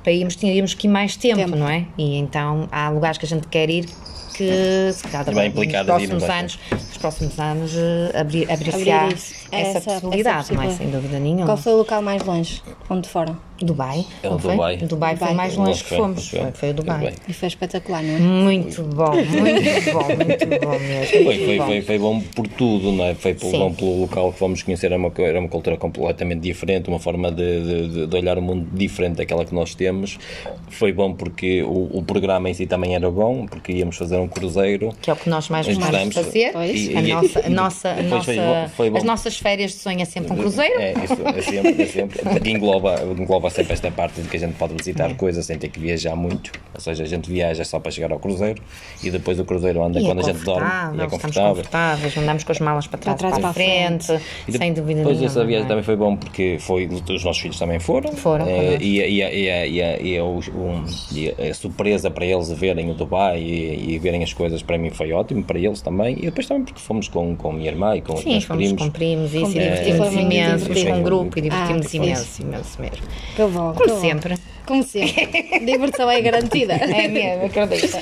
para irmos, tínhamos que ir mais tempo, Tempo. não é? E então há lugares que a gente quer ir que se calhar Vai nos próximos anos, nos próximos anos eh, abrir, abrir-se-á Abrir isso. essa, Essa- possibilidade, essa não é? possibilidade. Sem dúvida nenhuma. Qual foi o local mais longe? Onde foram? Dubai. É o foi? Dubai. Dubai foi Dubai. o mais Longe que foi, fomos. foi. Foi, foi o Dubai. E foi espetacular, não é? Muito bom, muito bom, muito bom mesmo. Foi, foi, bom. foi, foi bom por tudo, não é? Foi Sim. bom pelo local que fomos conhecer, era uma, co- era uma cultura completamente diferente, uma forma de, de- de- olhar o mundo diferente daquela que nós temos. Foi bom porque o, o programa em si também era bom, porque íamos fazer um cruzeiro. Que é o que nós mais gostamos de fazer. Pois. E- A e- nossa, a e nossa, foi foi bom. as nossas férias de sonho é sempre um cruzeiro. É, isso, é sempre, é sempre. que engloba, sempre esta parte de que a gente pode visitar coisas sem ter que viajar muito. Ou seja, a gente viaja só para chegar ao cruzeiro e depois o cruzeiro anda E é quando a gente dorme e é confortável, confortáveis, andamos com as malas para trás, trás para, a para a frente, E sem dúvida Depois nenhuma. essa viagem é? também foi bom porque foi, os nossos filhos também foram. Foram, e, a- e, e, e, a- e um- e surpresa para eles verem o Dubai e, e verem as coisas para mim foi ótimo, para eles também. E depois também porque fomos com, com a minha irmã e com os Sim, meus fomos primos. com primos e Com primos. divertimos Foi muito imenso, fomos com um grupo e Ah, divertimos fixe. imenso, imenso mesmo. Que bom. Como que bom. sempre. Como sempre. Diversão é garantida. É mesmo, acredita.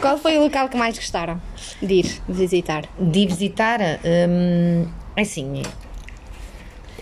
Qual foi o local que mais gostaram de ir visitar? De visitar, hum, assim,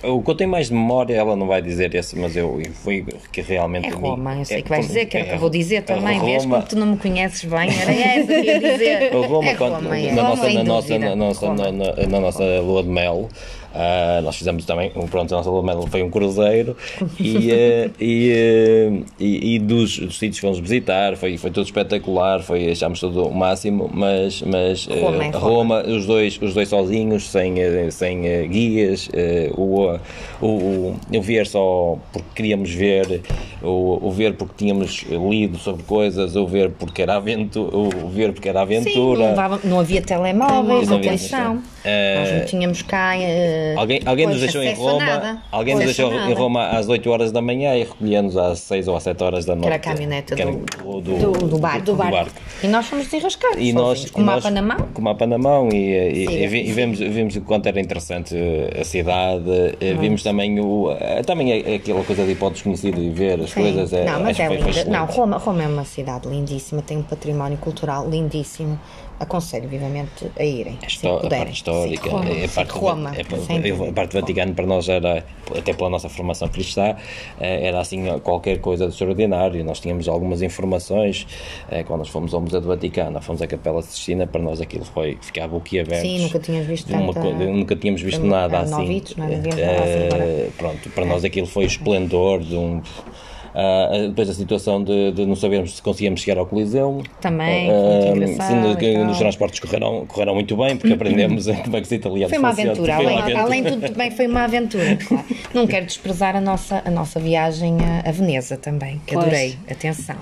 O que eu tenho mais de memória, ela não vai dizer esse, mas eu foi que realmente. é Roma, eu sei é que vais dizer, que o que eu vou dizer é também, vês Roma- como tu não me conheces bem, era essa que ia dizer. O Roma, é quando- Roma, é. na, nossa, sem na, nossa, na, nossa, Roma. na, na- na nossa lua de mel, ah, nós fizemos também, um- pronto, a nossa de mel foi um cruzeiro e, eh, e, eh, e, e dos, dos sítios que fomos visitar, foi, foi tudo espetacular, foi, achámos tudo o máximo, mas, mas eh, Roma é Roma. Roma, os dois, os dois sozinhos, sem, sem guias, o, o, o, o ver só porque queríamos ver, o, o ver porque tínhamos lido sobre coisas, o ver porque era aventura, o ver porque era Sim, não, aventura. não havia telemóveis, Não Nós não tínhamos cá. Eh, Alguém, alguém nos deixou em Roma, alguém nos deixou em. Roma às 8 horas da manhã e recolhemos às 6 ou às 7 horas da noite. era a caminhoneta do- do, do- barco. do barco. E nós fomos desenrascar, E nós, com o mapa na mão. Com o mapa na mão e, vimos, vimos o quanto era interessante eh, a cidade, eh, vimos também, o, também a- aquela coisa de ir para o desconhecido e ver as coisas. eh, não, mas é linda. Não. Roma, Roma é uma cidade lindíssima, tem um património cultural lindíssimo. Aconselho vivamente a irem, A histó- a parte histórica, Sim, Roma, a sim, parte, Roma, é, a parte do Vaticano para nós era, até pela nossa formação cristã, eh, era assim qualquer coisa de extraordinário. Nós tínhamos algumas informações eh, quando nós fomos ao Museu do Vaticano, fomos à Capela Sistina, para nós aquilo foi, ficava boquiaberto. Sim, nunca tínhamos visto Uma tanta- nunca tínhamos visto nada assim. novitos, não é? Eh, assim agora. pronto, para nós aquilo foi o esplendor de um. Ah, depois a situação de, de não sabermos se conseguíamos chegar ao Coliseu. Também, Ah, foi muito sim, engraçado que e tal. nos transportes correram, correram muito bem, porque aprendemos como é que os italianos Foi uma aventura, Foi uma além, aventura. além de tudo também foi uma aventura. claro. Não quero desprezar a nossa, a nossa viagem a, a Veneza também, que Pois. adorei. Atenção.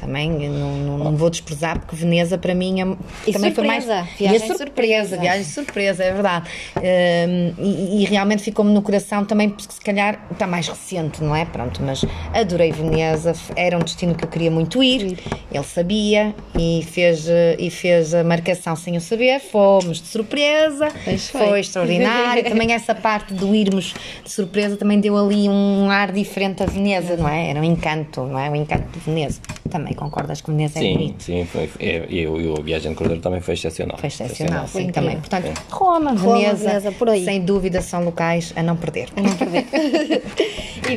Também não, não, não vou desprezar, porque Veneza para mim é, também foi mais. surpresa, E a viagem surpresa, surpresa. viagem surpresa, é verdade. Hum, e, e realmente ficou-me no coração também, porque se calhar está mais recente, não é? Pronto, mas adorei Veneza, era um destino que eu queria muito ir. Ele sabia e fez, e fez a marcação sem eu saber. Fomos de surpresa, Pois foi. foi extraordinário. também essa parte do irmos de surpresa também deu ali um ar diferente a Veneza, não é? Era um encanto, não é? O encanto de Veneza. Também concordas que Veneza é Sim, bonito? sim, foi. é, E eu- e a viagem de Cruzeiro também foi excepcional. Foi excepcional, Foi sim, incrível. também. Portanto, Roma, Roma, Veneza, Veneza, por aí. sem dúvida são locais a não perder. A não perder.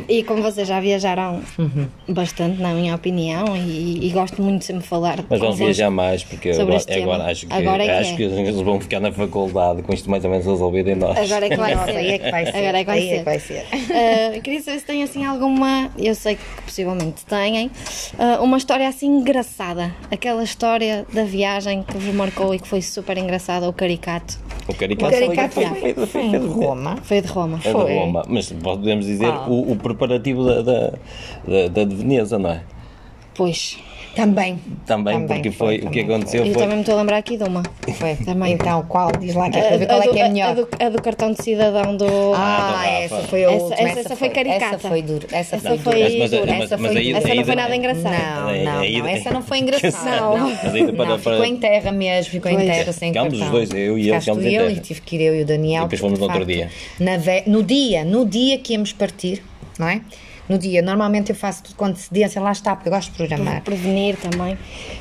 e, e como vocês já viajaram Uhum. bastante, na minha opinião, e, e gosto muito de sempre falar. Mas vamos viajar mais, porque sobre agora, agora acho que, Agora é que acho é. que eles vão ficar na faculdade com isto mais ou menos resolvido em nós. Agora é que vai ser. aí é que vai ser. Agora é que vai aí ser. É que vai ser. Uh, queria saber se tem assim alguma, eu sei que possivelmente têm, uh, uma história assim engraçada. Aquela história da viagem que vos marcou e que foi super engraçada, o caricato. O caricato, O caricato foi, foi, foi, foi, foi foi, em Roma. Foi de Roma. É de Foi. Roma, mas podemos dizer Ah. o, o preparativo da, da, da, da de Veneza, não é? Pois. Também. Também, porque foi, o que aconteceu Eu foi. também me estou a lembrar aqui de uma. Foi. Também. Então, qual? Diz lá que é para ver qual é do, que é melhor. a do- a do cartão de cidadão do. Ah, do Rafa. essa foi a Essa- última. essa- essa foi caricata. Essa foi dura. Essa, Essa foi foi dura. Mas- mas- dura. mas- Essa mas foi. Essa aí- não foi nada engraçada. Não, Aí- não, aí- não, essa não foi engraçada. Não. Não, para- não, ficou em terra mesmo, ficou em terra sem Ficámos cartão. os dois, eu e ele ficámos em e eu, terra. e tive que ir eu e o Daniel. E depois fomos no outro dia. no dia, no dia que íamos partir, não é? No dia, normalmente eu faço tudo com antecedência, lá está, porque eu gosto de programar. Prevenir também.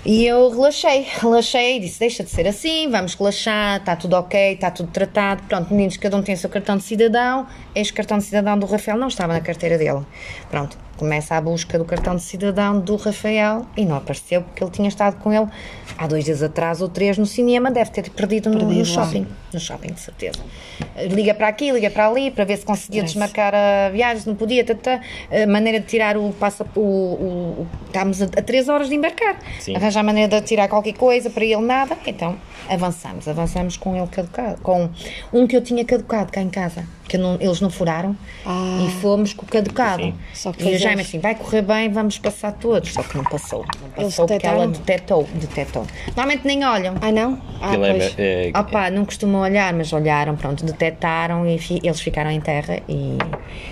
E eu relaxei, relaxei, disse: deixa de ser assim, vamos relaxar, está tudo ok, está tudo tratado. Pronto, meninos, cada um tem o seu cartão de cidadão. Este cartão de cidadão do Rafael não estava na carteira dele. Pronto, começa a busca do cartão de cidadão do Rafael e não apareceu porque ele tinha estado com ele há dois dias atrás ou três no cinema, deve ter perdido, no- no, Perdido lá. shopping. No shopping, de certeza. Liga para aqui, liga para ali, para ver se conseguia Parece. desmarcar a viagem, se não podia, tata, a maneira de tirar o passaporte. O, o, o- estávamos a, a três horas de embarcar. Sim. Arranjar a maneira de tirar qualquer coisa para ele, nada. Então avançamos, avançamos com ele caducado, com um que eu tinha caducado cá em casa. que não- eles não furaram Ah. e fomos com o caducado. Sim. Só que e o fazemos- Jaime assim, vai correr bem, vamos passar todos. Só que não passou. Não passou porque ela detectaram? detectou, detectou. Normalmente nem olham. Ah, não? Ah, é- pois. é- Opa, não costumam olhar, mas olharam, pronto, detectaram e fi- eles ficaram em terra e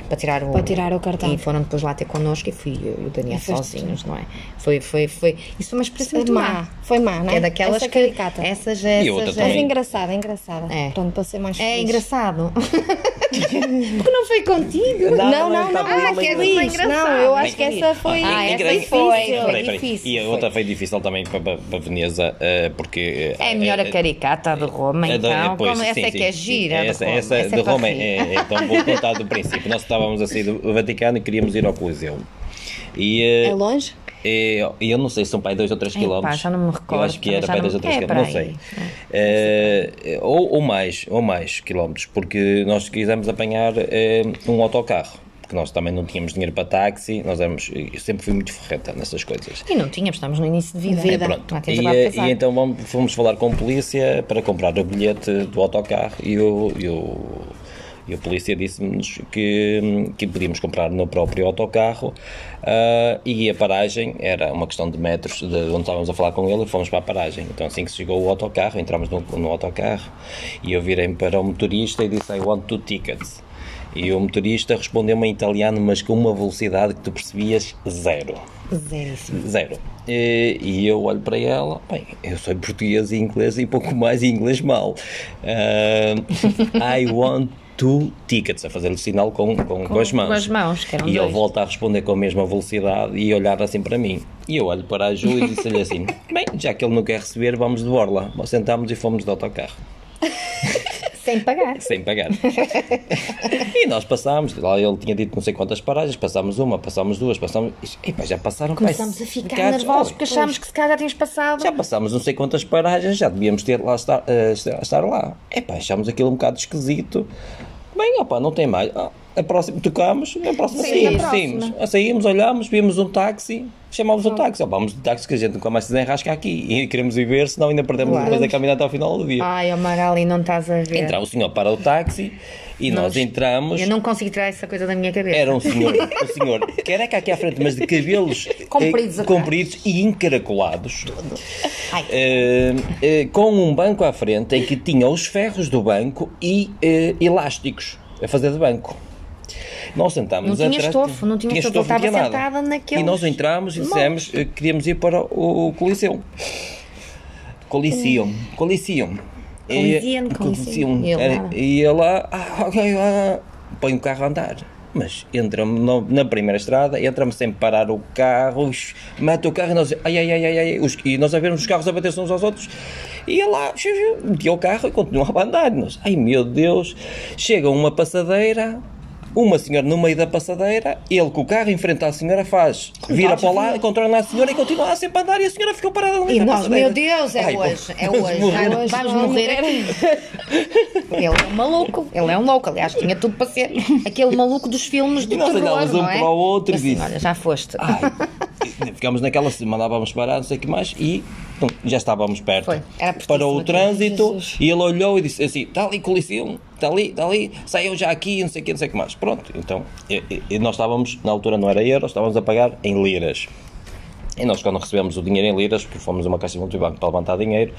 para tirar o Para tirar o cartão. E foram depois lá ter connosco e fui eu e o Daniel sozinhos, não é? Foi, foi, foi. Isso foi uma experiência muito má. má. Foi má, não é? É daquelas Essa que. caricata. Essas, essas, E outra Mas também. engraçada, engraçada. É. Pronto, para ser mais É feliz. engraçado. Porque não foi contigo. Não, não, não, não. Ah, que é bem feliz. engraçado. Não, eu acho que essa foi. Ah, essa Engra- foi, peraí. difícil. E a outra foi difícil também para, Veneza, eh, porque. É melhor a caricata de Roma, da- então. Como essa é que é gira. Essa, de Roma. é, é, então vou contar do princípio. Nós estávamos a sair do Vaticano e queríamos ir ao Coliseu. E, eh, É longe? e eu não sei se são para aí 2 ou 3 Epá, quilómetros. já não me recordo, Eu acho que era para aí não- 2 ou 3 é quilómetros, não sei. Eh, ou, ou mais, ou mais quilómetros, porque nós quisemos apanhar eh, um autocarro. Porque nós também não tínhamos dinheiro para táxi, nós éramos, eu sempre fui muito forreta nessas coisas. E não tínhamos, estamos no início de vida. Vida. É, pronto. E, e então vamos, fomos falar com a polícia para comprar o bilhete do autocarro e o, e o, e a polícia disse-nos que, que podíamos comprar no próprio autocarro ah, e a paragem era uma questão de metros de onde estávamos a falar com ele e fomos para a paragem. Então assim que chegou o autocarro, entramos no, no autocarro e eu virei para o motorista e disse I want two tickets. E o motorista respondeu-me em italiano, mas com uma velocidade que tu percebias zero. Zeríssimo. Zero. E, e eu olho para ela, bem, eu sou português e inglês e pouco mais inglês mal. Ah, I want two tickets, a fazer o sinal com, com, com, as mãos. com as mãos, E ele volta a responder com a mesma velocidade e olhar assim para mim. E eu olho para a Ju e disse-lhe assim: bem, já que ele não quer receber, vamos de borla. Sentámos e fomos de autocarro Sem pagar. sem pagar. e nós passámos, lá ele tinha dito não sei quantas paragens, passámos uma, passámos duas, passámos. E pá, já passaram pá, Começámos a ficar nervosos porque achámos que se calhar já tínhamos passado. já passámos não sei quantas paragens, já devíamos ter lá estar, eh, estar- lá. Epá, achámos aquilo um bocado esquisito. Bem, opá, não tem mais. Ah, a próxima, tocámos, a próxima Sim, saímos, próxima. saímos. Saímos, olhámos, vimos um táxi, chamámos o táxi. Ó, vamos de táxi que a gente nunca mais se desenrasca aqui. E queremos viver, senão ainda perdemos Claro. depois a caminhada ao final do dia. Ai, ó Magali, não estás a ver. Entra o senhor para o táxi e nós entramos. Eu não consigo tirar essa coisa da minha cabeça. Era um senhor, um senhor careca aqui à frente, mas de cabelos Compridos eh, atrás. compridos e encaracolados, eh, eh, com um banco à frente em que tinha os ferros do banco e elásticos a fazer de banco. Nós sentámos Não tinha estofo, não tinha estofo, tinha estava nada. sentada naqueles E nós entramos e dissemos que queríamos ir para o, o Coliseu. Coliseum. Coliseum. E- Coliseum, Coliseum. Coliseum. E ele Era- lá? Ah, ah, põe o carro a andar. Mas entramos na primeira estrada, entramos sem parar o carro, mete o carro e nós, ai, ai, ai, ai, ai, os- e nós a vermos os carros a bater-se uns aos outros. E lá, metia o carro e continuava a andar. Nós, ai meu Deus, chega uma passadeira, uma senhora no meio da passadeira, ele com o carro em frente à senhora faz, vira para lado, controla a senhora e continua sempre a andar e a senhora ficou parada meio E nós, meu Deus, é Ai, hoje, é hoje. morrer. Vamos, vamos morrer aqui. Ele é um maluco, ele é um louco. Aliás, tinha tudo para ser aquele maluco dos filmes do E nós terror, olhávamos um não é? para o outro e assim, disse, olha, já foste. Ai, ficámos naquela, mandávamos parar, não sei o que mais, e pum, já estávamos perto. Foi, Parou o trânsito Jesus. e ele olhou e disse assim: está ali Coliseu, está ali, está ali, saiu já aqui, não sei o que, não sei o que mais. Pronto, então, e, e- nós estávamos, na altura não era euros, estávamos a pagar em liras. E nós, quando recebemos o dinheiro em liras, porque fomos a uma caixa multibanco para levantar dinheiro,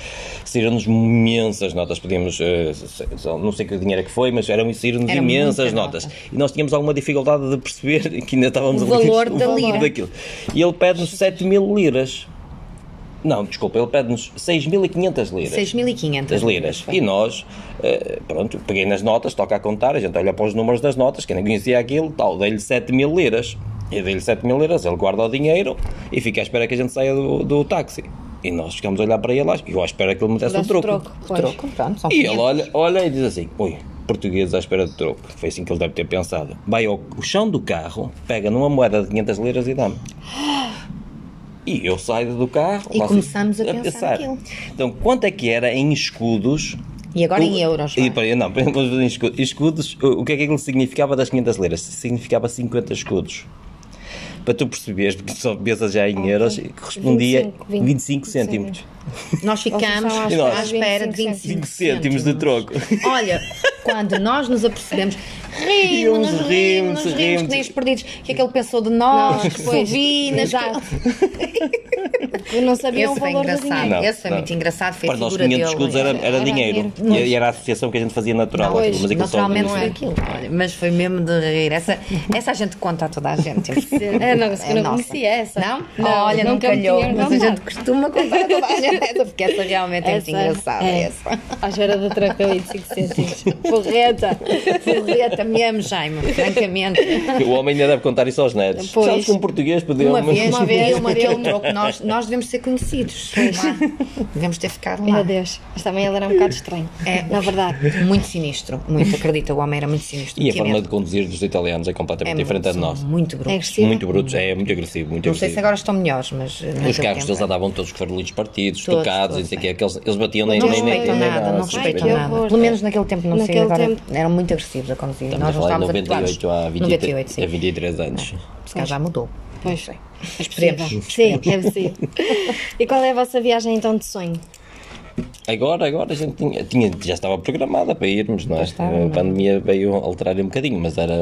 saíram-nos imensas notas. Podíamos, eh, não sei que dinheiro é que foi, mas eram saíram-nos Era imensas notas. nota. E nós tínhamos alguma dificuldade de perceber que ainda estávamos O a valor o da valor lira. daquilo. E ele pede-nos 7 mil liras. Não, desculpa, ele pede-nos 6.500 liras. 6.500 Das liras. E nós, eh, pronto, peguei nas notas, toca a contar, a gente olha para os números das notas, quem não conhecia aquilo, tal, dei-lhe 7 mil liras. Eu dei-lhe 7 mil liras, ele guarda o dinheiro e fica à espera que a gente saia do, do táxi. E nós ficamos a olhar para ele e eu à espera que ele me desse um o troco. troco. Pois. Troco, pronto, E ele 500. olha, olha e diz assim: Ui, português à espera de troco. Foi assim que ele deve ter pensado. Vai ao chão do carro, pega numa moeda de 500 liras e dá-me. E eu saio do carro E começamos a fui pensar aquilo. Então, quanto é que era em escudos? E agora em O- euros, E, vá. peraí, não, vamos ver em escudos. Escudos, o o que é que aquilo significava das 500 liras? Significava 50 escudos. Para tu perceberes, porque só pensas já em euros, correspondia 25, 20 25 cêntimos. Nós ficamos à estão à espera de 25 25 5 cêntimos de troco. Olha, quando nós nos apercebemos, rimos, nos rimos, rimos, nos rimos, rimos. que nem os perdidos, que é que ele pensou de nós, que subinas. Exato. Eu não sabia Esse o valor do engraçado, dinheiro. Não, esse foi não. muito engraçado, foi Para nós, figura 500 dele. escudos era, era Era dinheiro. dinheiro. E, era a associação que a gente fazia natural. Aquilo, mas aquilo só- naturalmente não foi é. aquilo. Mas foi mesmo de rir. Essa, essa a gente conta a toda a gente. ser- É, não, não nossa. conhecia essa. Não? Não, Olha, não me calhou. Mas a gente costuma contar a toda a gente essa, porque essa realmente é muito Essa engraçada. é. Essa. Acho que era da Tracabide 5 cêntimos. Porreta. Forreta mesmo, Jaime, francamente. O homem ainda deve contar isso aos netos. Pois. Sabes que um português pediu Uma vez, Uma vez, uma aquele troco, nós, nós devemos ser conhecidos. Lá. Devemos ter ficado lá. Meu Deus. Mas também ele era um bocado estranho. É. Na verdade. Muito sinistro, muito, acredita, o homem era muito sinistro. E a forma medo. de conduzir dos italianos é completamente É diferente da de são nós. Muito É é muito agressivo, muito Não sei agressivo. se agora estão melhores, mas. Os carros deles andavam todos com farolinhos partidos, Todos, tocados, e todos, não sei o é. quê, aqueles, eles batiam nem Não nem- nem- respeitam nem nada, não respeitam que nada. Pelo menos naquele tempo, não sei agora. tempo. Eram muito agressivos a conduzir. Estamos Nós a não falar de estávamos habituados. 98 a 23, 98, sim. a 23 anos. Se calhar já mudou. Pois. Não sei. Esperemos. Sim, é possível. E qual é a vossa viagem então de sonho? Agora, agora a gente tinha, tinha- já estava programada para irmos, não é? estava, a é? pandemia veio alterar um bocadinho, mas era.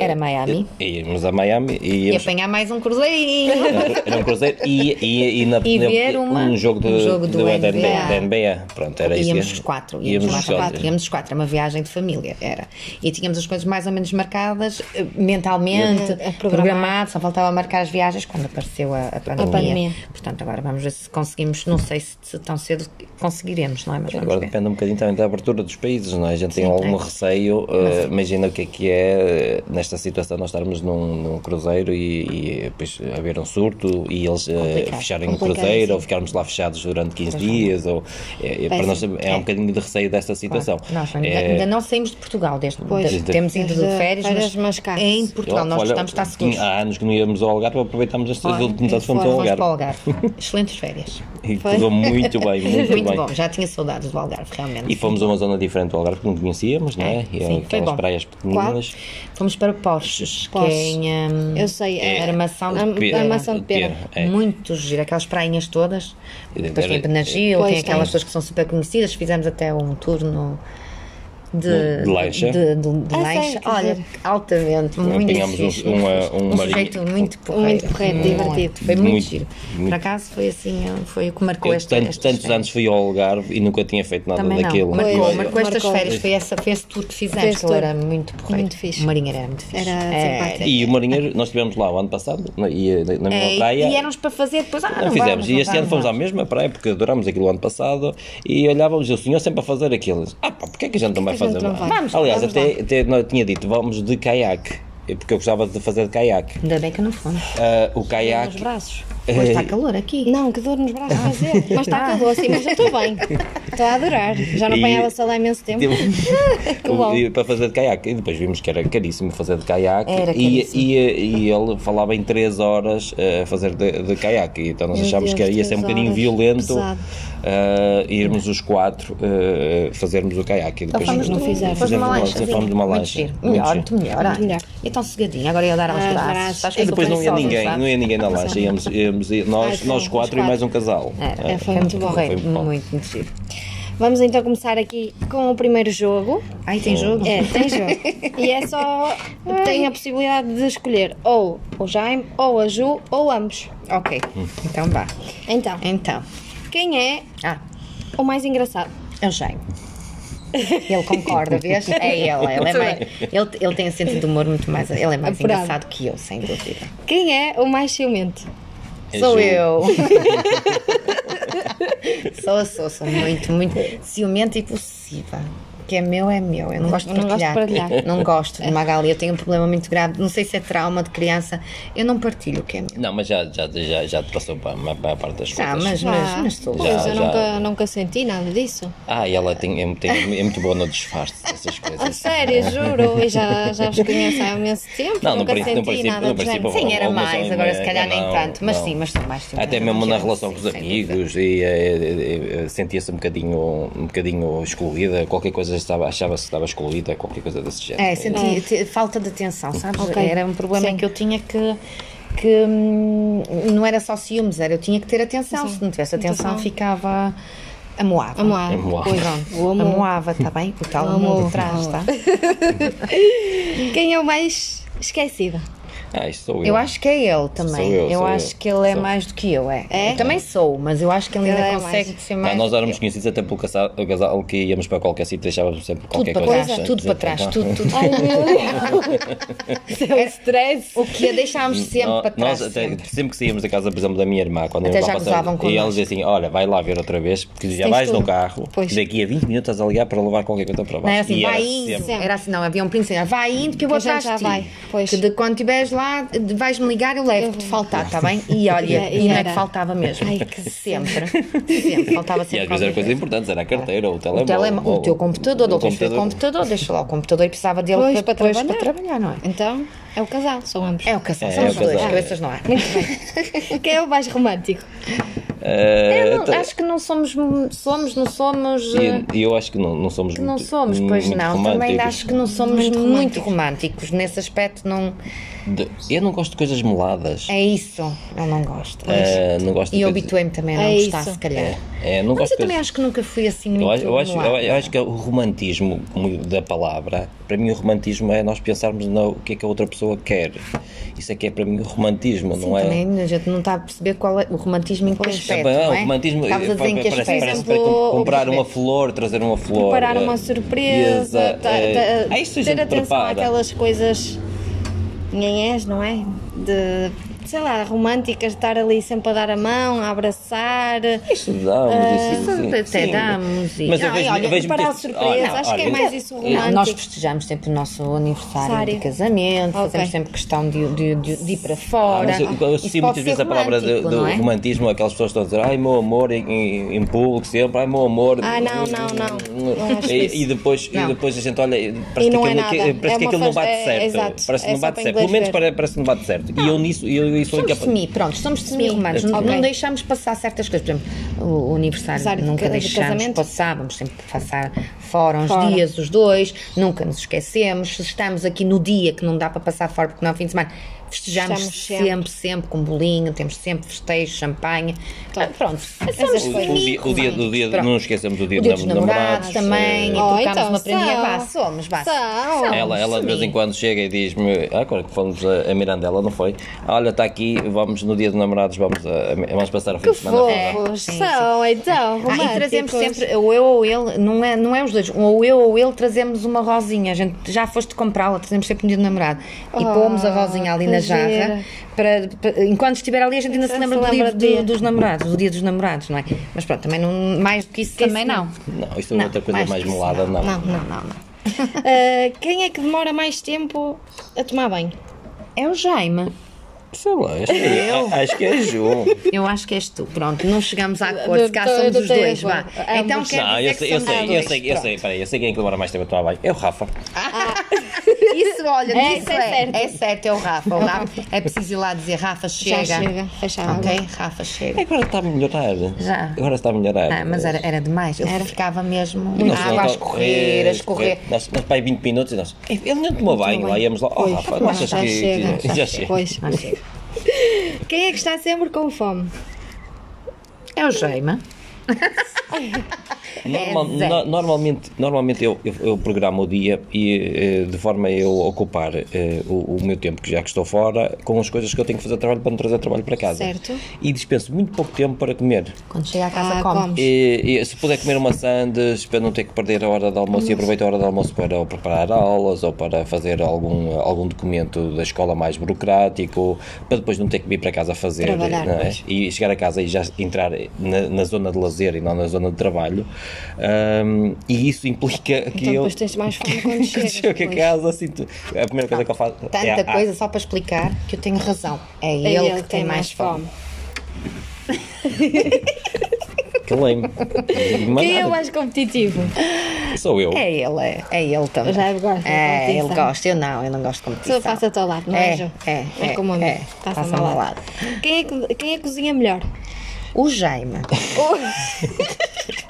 Era Miami. Íamos a Miami e E íamos. apanhar mais um cruzeirinho. Era um cruzeiro e, e, e, na, E na- ver uma- um jogo, de, um jogo do do NBA. NBA. da NBA. Pronto, era isso. Íamos os quatro, íamos, Íamos lá quatro. íamos os quatro, era uma viagem de família, era. E tínhamos as coisas mais ou menos marcadas eh, mentalmente, A- a programar. programado, só faltava marcar as viagens quando apareceu a, a pandemia. pandemia. Portanto, agora vamos ver se conseguimos, não sei se, se tão cedo conseguiremos, não é? Mas Agora ver. depende um bocadinho também da abertura dos países, não é? A gente tem Sim, algum é. receio. eh, imagina o que é que é eh, nesta situação nós estarmos num, num cruzeiro e, e depois haver um surto e eles Complicado. fecharem o Complicado, cruzeiro sim. ou ficarmos lá fechados durante 15 dias. Ou, é, é, para nós é, É. um bocadinho de receio desta situação. Nós ainda, É, ainda não saímos de Portugal, desde, Pois. de- temos ido de férias, férias, mas, mas cá. é em Portugal, nós olha, gostamos de estar seguros. Há anos que não íamos ao Algarve, aproveitámos estes Olha, últimos anos fomos ao para o Algarve. Algarve. Excelentes férias. E correu muito bem, muito, Muito bem. bom, já tinha saudades do Algarve, realmente. E fomos a uma zona diferente do Algarve que não conhecíamos, não é? É, E sim, foi aquelas bom. praias pequeninas. Fomos para Porches, que é em, hum, Eu sei, é- Armação de Pera. Armação de Pera. É. Muito giro, aquelas prainhas todas. Depois tem Pois, tem aquelas pessoas que são super conhecidas. Fizemos até um turno de, De lancha? De, de, de Ah, lancha. Olha, dizer, altamente, muito Tínhamos um- uma- um um sujeito muito porreiro. Muito porreiro, divertido. Foi muito, Muito, giro. muito. Por acaso foi assim, foi o que marcou Eu esta, tantos, estas tantos férias. anos fui ao Algarve e nunca tinha feito nada Também daquilo. não, marcou, marcou estas marcou. férias, foi, essa, foi esse tour que fizemos, que era muito porreiro. Muito fixe. O marinheiro era muito fixe. Era É. E o Marinheiro, nós estivemos lá o ano passado, na, e, na mesma É, praia. e éramos para fazer depois, ah, não, Não fizemos, vamos, e este ano fomos à mesma praia porque adorámos aquilo ano passado e olhávamos e o senhor sempre a fazer aquilo. Ah, pá, porque é que a gente não vai fazer? não? Vamos, Aliás, vamos até, até não, eu tinha dito, vamos de caiaque, porque eu gostava de fazer de caiaque. Ainda bem que não fomos. Ah, o caiaque. Braços. Hoje está calor aqui. Não, que dor nos braços fazer. Mas está calor assim, mas eu estou bem. Estou a adorar. Já não E- apanhava sol há imenso tempo. Que bom. E para fazer de caiaque. E depois vimos que era caríssimo fazer de caiaque. Era e, caríssimo. e, e ele falava em 3 horas eh, a fazer de, de caiaque. Então nós Meu achámos Deus, que ia ser um bocadinho horas. violento eh, irmos os quatro eh, fazermos o caiaque. E depois fomos não fizeram. Depois de uma fizemos lancha. fomos de uma lancha. Melhor, muito melhor. ah. melhor. E tão cegadinho, agora ia dar aos Ah, braços. Estás E depois não ia ninguém, não ia ninguém na lancha. Íamos, íamos, nós, Ai, nós quatro e mais um casal. Era, É, foi foi muito muito bom. Foi bom. muito, muito giro. Vamos então começar aqui com o primeiro jogo. Ai, tem jogo? É, tem jogo. E é só. Tem a possibilidade de escolher ou o Jaime, ou a Ju, ou ambos. Ok, então vá. Então, Então, quem é ah, o mais engraçado? é o Jaime. Ele concorda, vês? É ele, ele, é mais, ele, ele tem um sentido de humor muito mais. Ele é mais engraçado que eu, sem dúvida. Quem é o mais ciumento? É Sou Ju. eu. sou, sou, sou muito, muito ciumenta e possessiva. O que é meu é meu. Eu não gosto de Eu não gosto de partilhar. partilhar. Não gosto de Magali. Eu tenho um problema muito grave. Não sei se é trauma de criança. Eu não partilho o que é meu. Não, mas já, já, já, já te passou para a maior parte das Já, coisas. mas, mas, mas sou. pois, Já, eu já. Nunca, nunca senti nada disso. Ah, e ela tem, é, tem- é muito boa no disfarce dessas coisas. A sério, juro. E já, já os conheço há imenso tempo. Não, nunca no senti princípio- nada no princípio- Sim, era mais, agora se calhar não, nem tanto. Mas não. sim, mas sou mais ciumenta, Até mesmo na relação sim, com os amigos e eh, eh, sentia-se um bocadinho, um bocadinho excluída, qualquer coisa estava, achava-se que estava excluída, qualquer coisa desse género. É, senti te- falta de atenção, sabes? Ok. Era um problema Sim. que eu tinha que. que hum, não era só ciúmes, era eu tinha que ter atenção. Sim. Se não tivesse atenção, Atenção. ficava. Amoava. Amoava. Amoava. Pois, Pronto. Amoava, está bem? O tal amor amor, de trás, o tá? Quem é o mais esquecido? Ah, isto sou eu. Eu acho que é ele também. Sou eu, sou acho eu. que ele é Sou. mais do que eu, é. É? Eu também sou, mas eu acho que ele Ele ainda é consegue mais. ser Ah, mais. nós do que éramos eu. conhecidos até pelo casal, o casal que íamos para qualquer sítio, deixávamos sempre Tudo qualquer para coisa. trás, tudo para trás, tudo, tudo. Ai meu Deus! Seu stress! O que ia deixámos sempre para trás. Nós, até- sempre. sempre. que saíamos da casa, por exemplo, da minha irmã, quando Até já gozavam passar, e dizia assim: Olha, vai lá ver outra vez, porque já vais no tudo. carro, Pois. e daqui a 20 minutos estás a ligar para levar qualquer coisa para Não era baixo. assim, E era vai indo. sempre- Era assim, não, havia um princípio, vai indo que eu vou a atrás de já ti. vai, pois. Que de quando estiveres lá, vais-me ligar, eu levo-te faltar, está bem? E olha, E- e e não é era. que faltava mesmo. Ai, que sempre. Sempre, faltava E sempre. às vezes eram qualquer coisas importantes, era a carteira, o O, telemóvel. telema- o teu computador, o o computador, deixa lá o computador e precisava dele Pois, para, para trabalhar. para trabalhar, não é? Então, é o casal, são ambos. É o casal, É, são é os dois, cabeças não há. Muito bem. Quem é o mais romântico? Eh, não- então- acho que não somos, somos, não somos. eh, E, e eu acho que não, não somos que não muito- somos, pois muito não. Também acho que não somos Muito muito, românticos. Nesse aspecto, não. De- Eu não gosto de coisas meladas. É isso. Eu não gosto. Eh, não gosto de E habituei-me também a não É gostar, isso. se calhar. É, não Mas gosto eu também acho que nunca fui assim muito. Eu acho, eu, acho, eu, eu acho que é o romantismo da palavra, para mim o romantismo é nós pensarmos no que é que a outra pessoa quer. Isso é que é para mim o romantismo, Sim, não é? também a gente não está a perceber qual é o romantismo em que aspecto. Ah, não o é? romantismo Estavas a dizer em que parece, aspecto? parece, Por exemplo, comprar o- uma flor, trazer uma flor. Preparar uma surpresa, a ter atenção àquelas coisas nhanhãs, não é? De, sei lá, românticas, estar ali sempre a dar a mão, a abraçar. Isso damos, isso, Isso sim, até sim. damos e- Mas eu Não, vejo, olha, vejo preparar muitas- surpresa, olha, acho que é olha, mais isso Não, romântico. nós festejamos sempre o nosso aniversário Aniversário. de casamento, Ok. fazemos sempre questão de, de, de, de ir para Ah, fora. mas eu, Isso associo muitas vezes a palavra do, do é? romantismo, aquelas pessoas que estão a dizer ai meu amor em, em, em público sempre, ai meu amor. Ah, não, não, não. Isso. E, e depois, e depois a gente olha, parece E não que é aquilo, que- parece É que aquilo não bate é- certo. exato. Parece que É não bate para certo. Pelo menos parece, parece que não bate certo. E eu nisso, eu, Somos incapaz. semi, pronto, somos semi-românticos. Não, Ok. não deixamos passar certas coisas. Por exemplo, o, o aniversário de nunca ca- de deixamos casamento? passar, vamos sempre passar fora uns Fora. dias, os dois, nunca nos esquecemos. Se estamos aqui no dia que não dá para passar fora porque não é o fim de semana, festejamos sempre, sempre. sempre, com bolinho, temos sempre festejos, champanhe. Tá. Ah, Pronto, Essas somos O, o coisas. dia, o dia, do dia, Pronto. não esquecemos do dia, O dia dos dos namorados namorados. também, e Oh, então uma prendinha. Vá, somos, vá. São. Ela, ela de vez em quando chega e diz-me, ah, agora que fomos a, a Mirandela, não foi? Olha, está aqui, vamos no dia dos namorados, vamos, a, a- vamos passar o fim Que de semana sim, são, então, Ah, e trazemos sempre, ou eu ou ele, não é, não é os dois, ou eu ou ele trazemos uma rosinha. A gente já foste comprá-la, trazemos sempre no dia do namorado. E Ah, pomos a rosinha ali na jarra. Para, para- enquanto estiver ali, a gente ainda se Se lembra do lembra dia do dia. do- dos namorados, do dia dos namorados, não é? Mas pronto, também não, mais do que isso também não. Não, isto é Não, outra coisa mais mais, melada, não. Não, não, não, não. Ah, quem é que demora mais tempo a tomar banho? É o Jaime. Sei lá, acho que, é- acho que é João. Eu acho que és tu. Pronto, não chegamos a acordo, se cá somos os dois, vá. Então quer Não, dizer eu sei, eu sei, eu sei, eu sei, peraí, eu sei quem é que demora mais tempo a tomar banho. É o Rafa. Isso, olha, É, isso é é, certo. é certo, é o Rafa. O Rafa é preciso ir lá dizer Rafa chega. Já chega, Ok. Rafa chega. Agora está a melhorar. Já. Agora está a melhorar. Ah, mas era, era demais. Eu ficava mesmo Nós água a não- escorrer, a escorrer. Nós, nós para aí 20 minutos e nós. "Eh, Ele não tomou banho, lá íamos lá. Oh, Pois, Rafa, não achas já que. chega. que- Já chega. Pois. Ah, chega. Quem é que está sempre com fome? É o Jaime. Normal- no- normalmente normalmente eu, eu, eu programo o dia e eh, de forma a eu ocupar eh, o, o meu tempo, que já que estou fora, com as coisas que eu tenho que fazer trabalho para não trazer trabalho para casa. Certo. E dispenso muito pouco tempo para comer. Quando chega à casa, Ah, come. comes. E, e se puder comer uma sandes para não ter que perder a hora de almoço e aproveito a hora de almoço para ou preparar aulas ou para fazer algum, algum documento da escola mais burocrático, para depois não ter que vir para casa fazer Trabalhar, é? e chegar a casa e já entrar na, na zona de lazer e não na zona de trabalho. Ahm, e isso implica que Então eu depois tens mais fome quando chegas, chego a casa, sinto, a primeira coisa que eu faço Tanta é, ah, coisa só para explicar que eu tenho razão. É, É ele, que tem mais fome. calei-me. Quem é o mais competitivo? Sou eu. É ele, é, é ele também. Já gosta de É, ele gosta, eu não, eu não gosto de competição. Só faça-te ao lado, não é, É, é, é, é, como a mim. é. Passa-me ao lado. Quem é, que, quem é que cozinha melhor? O Jaime.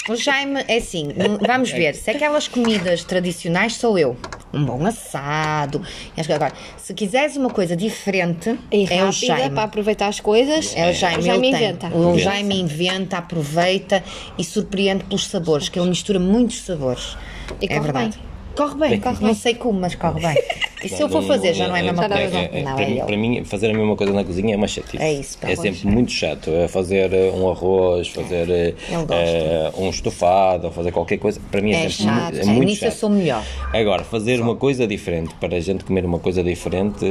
O Jaime é assim, vamos ver, se aquelas comidas tradicionais sou eu. um bom assado. Acho que Agora, se quiseres uma coisa diferente, E é o Jaime. para aproveitar as coisas. É o Jaime, o Jaime inventa. O Jaime inventa, aproveita e surpreende pelos sabores, que ele mistura muitos sabores. E é verdade. bem. Corre bem, Corre não bem. sei como, mas corre bem. E se eu for fazer, já não é a mesma Já não é coisa. igual. Não, para, é mim, para mim, fazer a mesma coisa na cozinha é uma chatice. É isso, É sempre muito chato. É fazer eh, um arroz, fazer eh, eh, um estofado, ou fazer qualquer coisa. Para mim é, É sempre chato, muito, é é, muito nisso eu chato. sou melhor. Agora, fazer uma coisa diferente, para a gente comer uma coisa diferente,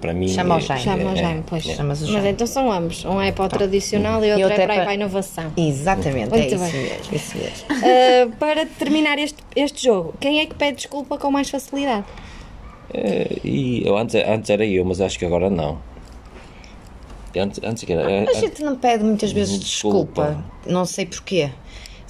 para mim. Chama o é- Jaime. Chama o é- Jaime, pois. Chamas o Mas então são ambos. Um é para o tradicional e outro é é para, a inovação. Exatamente, Muito é isso bem. mesmo. Ah, para terminar este, este jogo, quem é que pede desculpa com mais facilidade? Eh, e eu antes, antes era eu, mas acho que agora não. Antes, antes que era. eh, A gente não pede muitas vezes Desculpa. desculpa, não sei porquê.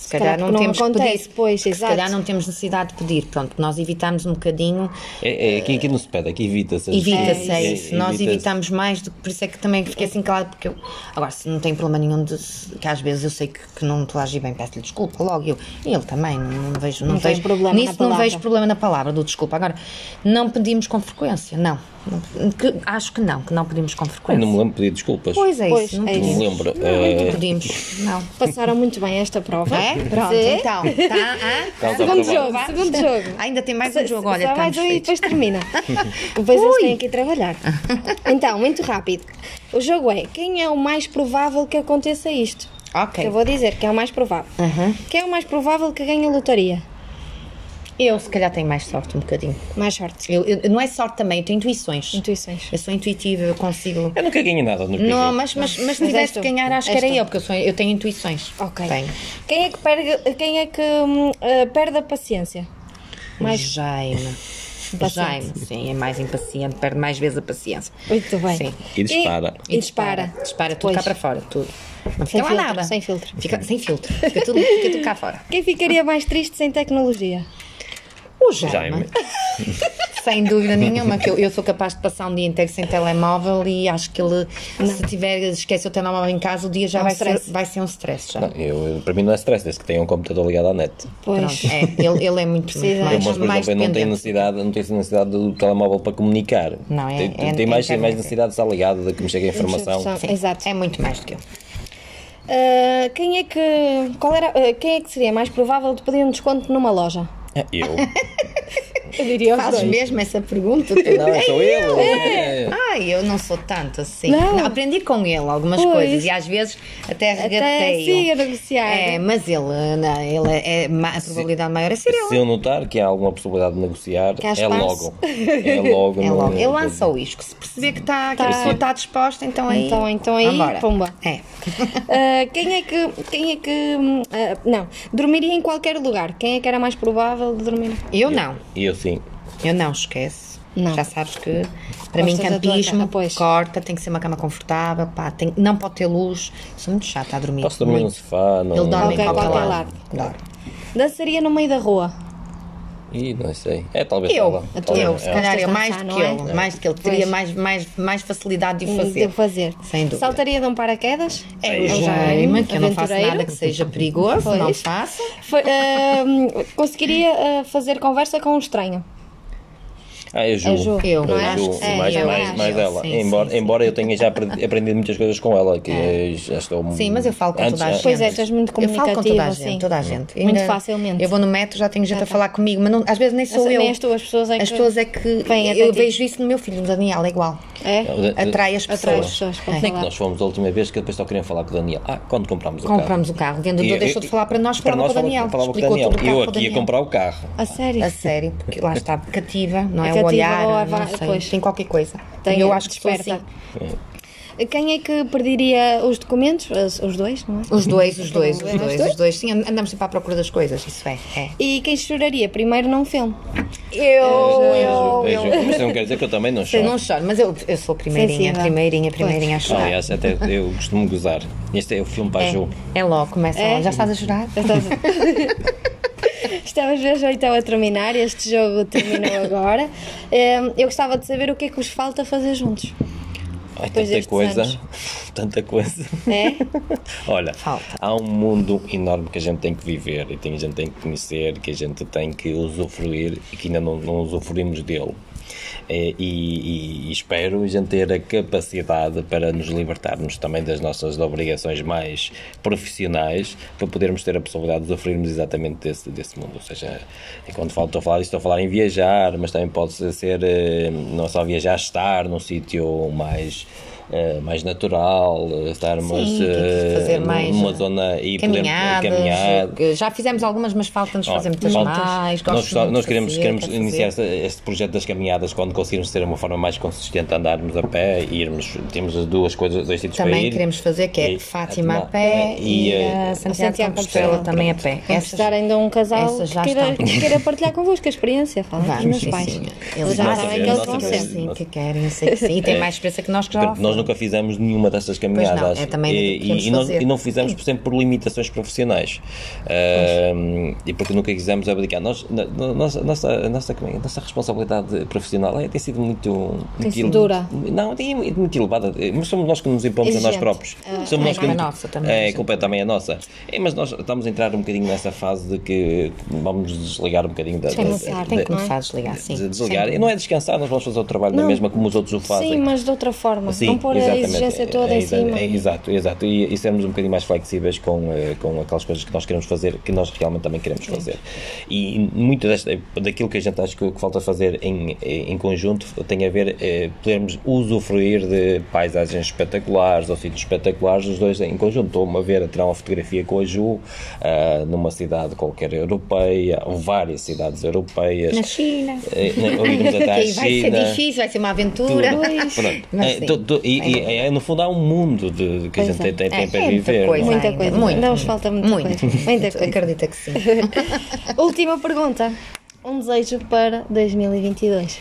Se, calhar calhar, não temos que acontece, pedir. pois, se exato. calhar não temos necessidade de pedir. Pronto, nós evitamos um bocadinho, É, é, aqui, aqui não se pede, aqui evita-se. evita-se, é, É, isso. Nós evita-se. evitamos mais, do que por isso é que também fiquei assim calado, porque eu. Agora, se não tem problema nenhum de. que às vezes eu sei que, que não estou a agir bem, peço-lhe desculpa logo. Eu, e ele também, não, não vejo. Não, Não tem vejo, problema nisso na não palavra. vejo problema na palavra do desculpa. Agora, não pedimos com frequência, não. Que- acho que não, que não pedimos com Eu frequência. não me lembro de pedir desculpas. Pois é Pois, isso, não é Não me lembro. Não, eh, não pedimos, não. Passaram muito bem esta prova. É? Pronto, Sim. então. Tá, ah? Estás a Segundo aprovar. jogo, segundo jogo. Ainda tem mais um jogo, olha, Só mais um e depois termina. depois eles têm que ir trabalhar. Então, muito rápido. O jogo é quem é o mais provável que aconteça isto? Ok. Eu vou dizer quem é o mais provável. Uhum. Quem é o mais provável que ganhe a lotaria? Eu, se calhar, tenho mais sorte um bocadinho. Mais sorte. Eu, eu- não é sorte também, eu tenho intuições. Intuições. Eu sou intuitiva, eu consigo. Eu nunca ganhei nada no Não, jogo. mas, mas, mas se Mas tivesse de ganhar, acho que era tu. eu, porque eu, sou, eu tenho intuições. Ok. Tenho. Quem é que perde, quem é que eh, perde a paciência? Mais Jaime. Jaime, sim, é mais impaciente, perde mais vezes a paciência. Muito bem. Sim. E dispara. E, dispara. Dispara tudo Pois. cá para fora, tudo. Não Sem fica lá filtro, nada. sem filtro. Fica, sem filtro. Fica tudo, fica tudo cá fora. Quem ficaria mais triste sem tecnologia? O Jaime. Jaime. Sem dúvida nenhuma, que eu, eu sou capaz de passar um dia inteiro sem telemóvel e acho que ele, se tiver, esquece o telemóvel em casa, o dia já É um vai, ser, vai ser um stress já. Não, eu, para mim não é stress, desde que tenha um computador ligado à net. Pois. Pronto, é, ele, ele é muito. Eu, mais, mas, por mais exemplo, eu não tenho dependente. necessidade, não tenho necessidade do telemóvel para comunicar. Não, é- tem, é- tem é mais, tem mais necessidade de estar ligado, de que me chegue a informação. Sim, Exato. É muito mais do que eu. Ah, quem é que. Qual era, ah, quem é que seria mais provável de pedir um desconto numa loja? É, Eu. Eu diria Fazes dois. mesmo essa pergunta? Tu? Não, sou eu. É. Ai, eu não sou tanto assim. Não. aprendi com ele algumas Pois. coisas e às vezes até Até regateio. siga a negociar. É, mas ele, não, ele é, é a probabilidade maior é ser ele. Se eu notar que há alguma possibilidade de negociar, é logo. É logo. É no- logo. Ele lança o isco. Se perceber que, está, que a Tá. pessoa está disposta, então aí. Então- então aí, vambora. pumba. É. Ah, quem é que. Quem é que. ah, não. Dormiria em qualquer lugar. Quem é que era mais provável de dormir? Eu não. Eu sim. Eu não, esquece. Não. Já sabes que para mim Gostas tua campismo corta, tem que ser uma cama confortável, pá, tem, não pode ter luz. Sou muito chata a dormir. Posso dormir no muito. sofá, no... Ele dorme Qualquer- em qualquer, lado. lado. Dorme. Dançaria no meio da rua. Ih, não sei. É talvez Eu, ela. Talvez eu, se calhar eu mais do não que é? ele, mais do que ele, teria Pois. mais, mais, mais facilidade de o fazer. De fazer. Sem dúvida. Saltaria de um paraquedas? É o o Jaime, que eu não faço nada que seja perigoso, não Pois. faço. Foi, ah, conseguiria ah, fazer conversa com um estranho. Ah, eu É julgo. Ju, Eu, não Eu é? acho julgo. que sim, mais, eu mais, acho. mais ela. Sim, embora, sim, embora eu tenha já aprendi aprendido muitas coisas com ela, que é- já estou. Sim, mas eu falo com antes- toda a gente. Pois é, és muito Eu falo com toda a comunicativa, gente, sim. toda a gente. Muito facilmente. Eu vou no metro, já tenho gente a falar comigo, mas não- às vezes nem sou Mas eu. nem as tuas pessoas é As que pessoas é que. Eu ti. vejo isso no meu filho, no Daniel, é igual. É? Atrai as Atrai pessoas. as pessoas É. Nem que nós fomos a última vez que depois só queriam falar com o Daniel. Ah, quando compramos o Compramos carro. o carro, o vendedor E- deixou de falar para nós, falava com o Daniel. falava com o explicou Daniel. tudo o carro Eu aqui ia comprar o carro. A sério? A sério, porque lá está cativa, não é? Olhar, ou a sei, pois. tem qualquer coisa. Tem- eu acho que desperta. assim. Quem é que perderia os documentos? Os, os dois, não é? Os dois, os dois, os dois, os dois. Sim, andamos sempre à procura das coisas, isso é. é. E quem choraria primeiro num filme? Eu, Eu, eu, mas isso não quer dizer que eu também não Eu choro. não choro, mas eu, eu sou a primeirinha, primeirinha, primeirinha a chorar. Aliás, até eu costumo gozar. Este é o filme para a Ju. É, é logo, começa É? logo. Já estás a chorar? Estamos mesmo então a terminar, este jogo terminou agora. Eu gostava de saber o que é que vos falta fazer juntos. Ai, tanta coisa, anos. tanta coisa. É? Olha, Falta. há um mundo enorme que a gente tem que viver e que a gente tem que conhecer, que a gente tem que usufruir e que ainda não, não usufruímos dele. Eh, E, e- e espero a gente ter a capacidade para nos libertarmos também das nossas obrigações mais profissionais para podermos ter a possibilidade de usufruirmos exatamente desse, desse mundo. Ou seja, quando falo, estou a falar estou a falar em viajar, mas também pode ser eh, não só viajar, estar num sítio mais. Eh, mais natural, eh, estarmos Sim, eh, fazer mais numa zona e podermos caminhadas. caminhar. Já fizemos algumas, mas falta-nos fazer muitas falta- mais. Nós, nós queremos, fazer, queremos iniciar fazer. este, projeto das caminhadas quando conseguirmos ter uma forma mais consistente, andarmos a pé e irmos. Temos as duas coisas, dois sítios para Também ir. queremos fazer, que é E- Fátima a a- pé e, e, a Santiago Santiago Compostela Compostela. também a pé. Vamos precisar ainda um casal que queira, que queira partilhar convosco a experiência. Fala com os Vamos, meus pais. sim. Eles já sabem é que eles vão vez. ser. Sim, que querem, sei que sim. E tem mais experiência que nós que já nunca fizemos nenhuma dessas caminhadas. Não, é também e, e, não, e não fizemos, por exemplo, por limitações profissionais. Ahm, e porque nunca quisemos abdicar. Nós, nossa, nossa, a nossa, é? nossa responsabilidade profissional é, tem sido muito. muito sido dura. Não, tem muito, muito elevada. Mas somos nós que nos impomos a nós Exigente. próprios. Ah, somos é nós que. culpa nossa também, É, sim. a culpa também é nossa. É, mas nós estamos a entrar um bocadinho nessa fase de que vamos desligar um bocadinho da. Tem da- da- tem que Tem começar a desligar, sim. de desligar. Sem E não é descansar, nós vamos fazer o trabalho na Não. mesma como os outros o fazem. Sim, mas de outra forma. Sim, não pôr a exatamente. exigência toda É, em cima. é, exato, exato. E, e sermos um bocadinho mais flexíveis com, eh, com aquelas coisas que nós queremos fazer, que nós realmente também queremos fazer. E muito desta, daquilo que a gente acha que, que falta fazer em, em conjunto tem a ver eh, podermos usufruir de paisagens espetaculares ou sítios espetaculares, os dois em conjunto. Estou-me a ver a tirar uma fotografia com a Ju ah, numa cidade qualquer europeia, ou várias cidades europeias. Na China. Eh, irmos até à Que vai ser China. difícil, vai ser uma aventura. Pronto. Mas É, tu- e, e, é, no fundo há um mundo de, que a gente tem, tem, tem É, para é muita viver. coisa. não é? Muita coisa. muito. Ainda nos falta muita Muito. coisa. Muita coisa. Acredita que sim. Última pergunta. Um desejo para 2022.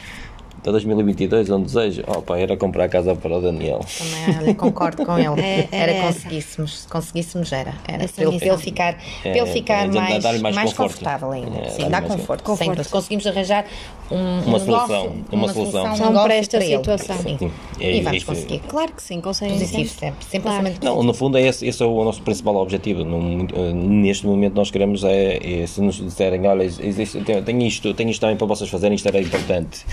Para 2022, um desejo opa, era comprar a casa para o Daniel. Também olha, concordo com ele. É, era era conseguíssemos, conseguíssemos era. era para, ele, para ele ficar, para É, ele ficar é, mais, mais, mais confortável ainda. É, Sim, dá conforto. conforto. Sempre conseguimos arranjar um, Uma um solução, negócio, uma solução. um São negócio para esta ele. situação. Sim. Sim. E, É vamos isso. conseguir. Claro que sim, conseguem Positivo sempre. sempre. Sempre Claro. pensamento Não, no fundo é esse, esse é o nosso principal objetivo. Neste momento nós queremos é, é, se nos disserem, olha, existe, tem, tem isto, tem isto também para vocês fazerem, isto era importante.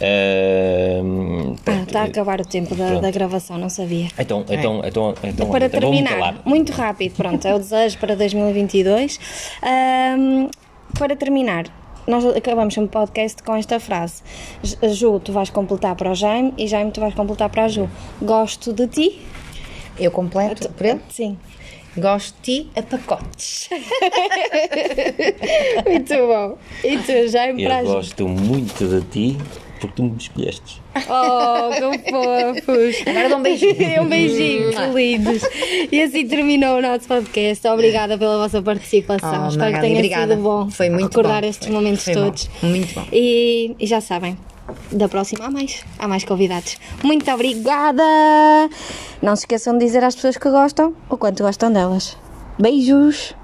Ehm, Ah, pronto, está a acabar o tempo da, da gravação, não sabia. Então, então, então, então, para então terminar, muito rápido, pronto, é o desejo para 2022. Ahm, para terminar, nós acabamos um podcast com esta frase: Ju, tu vais completar para o Jaime e Jaime, tu vais completar para a Ju. Gosto de ti. Eu completo por ele. Sim. Gosto de ti a pacotes. Muito bom. E tu, Jaime, para a Eu Ju? gosto muito de ti porque tu me escolheste. Oh, que fofos! Agora dá um beijinho. um beijinho, que lindos! E assim terminou o nosso podcast. Obrigada pela vossa participação. Oh, Espero que tenha obrigada. sido bom Foi muito recordar bom. estes momentos Foi bom. todos. Muito bom. E, e já sabem, da próxima há mais. Há mais convidados. Muito obrigada! Não se esqueçam de dizer às pessoas que gostam o quanto gostam delas. Beijos!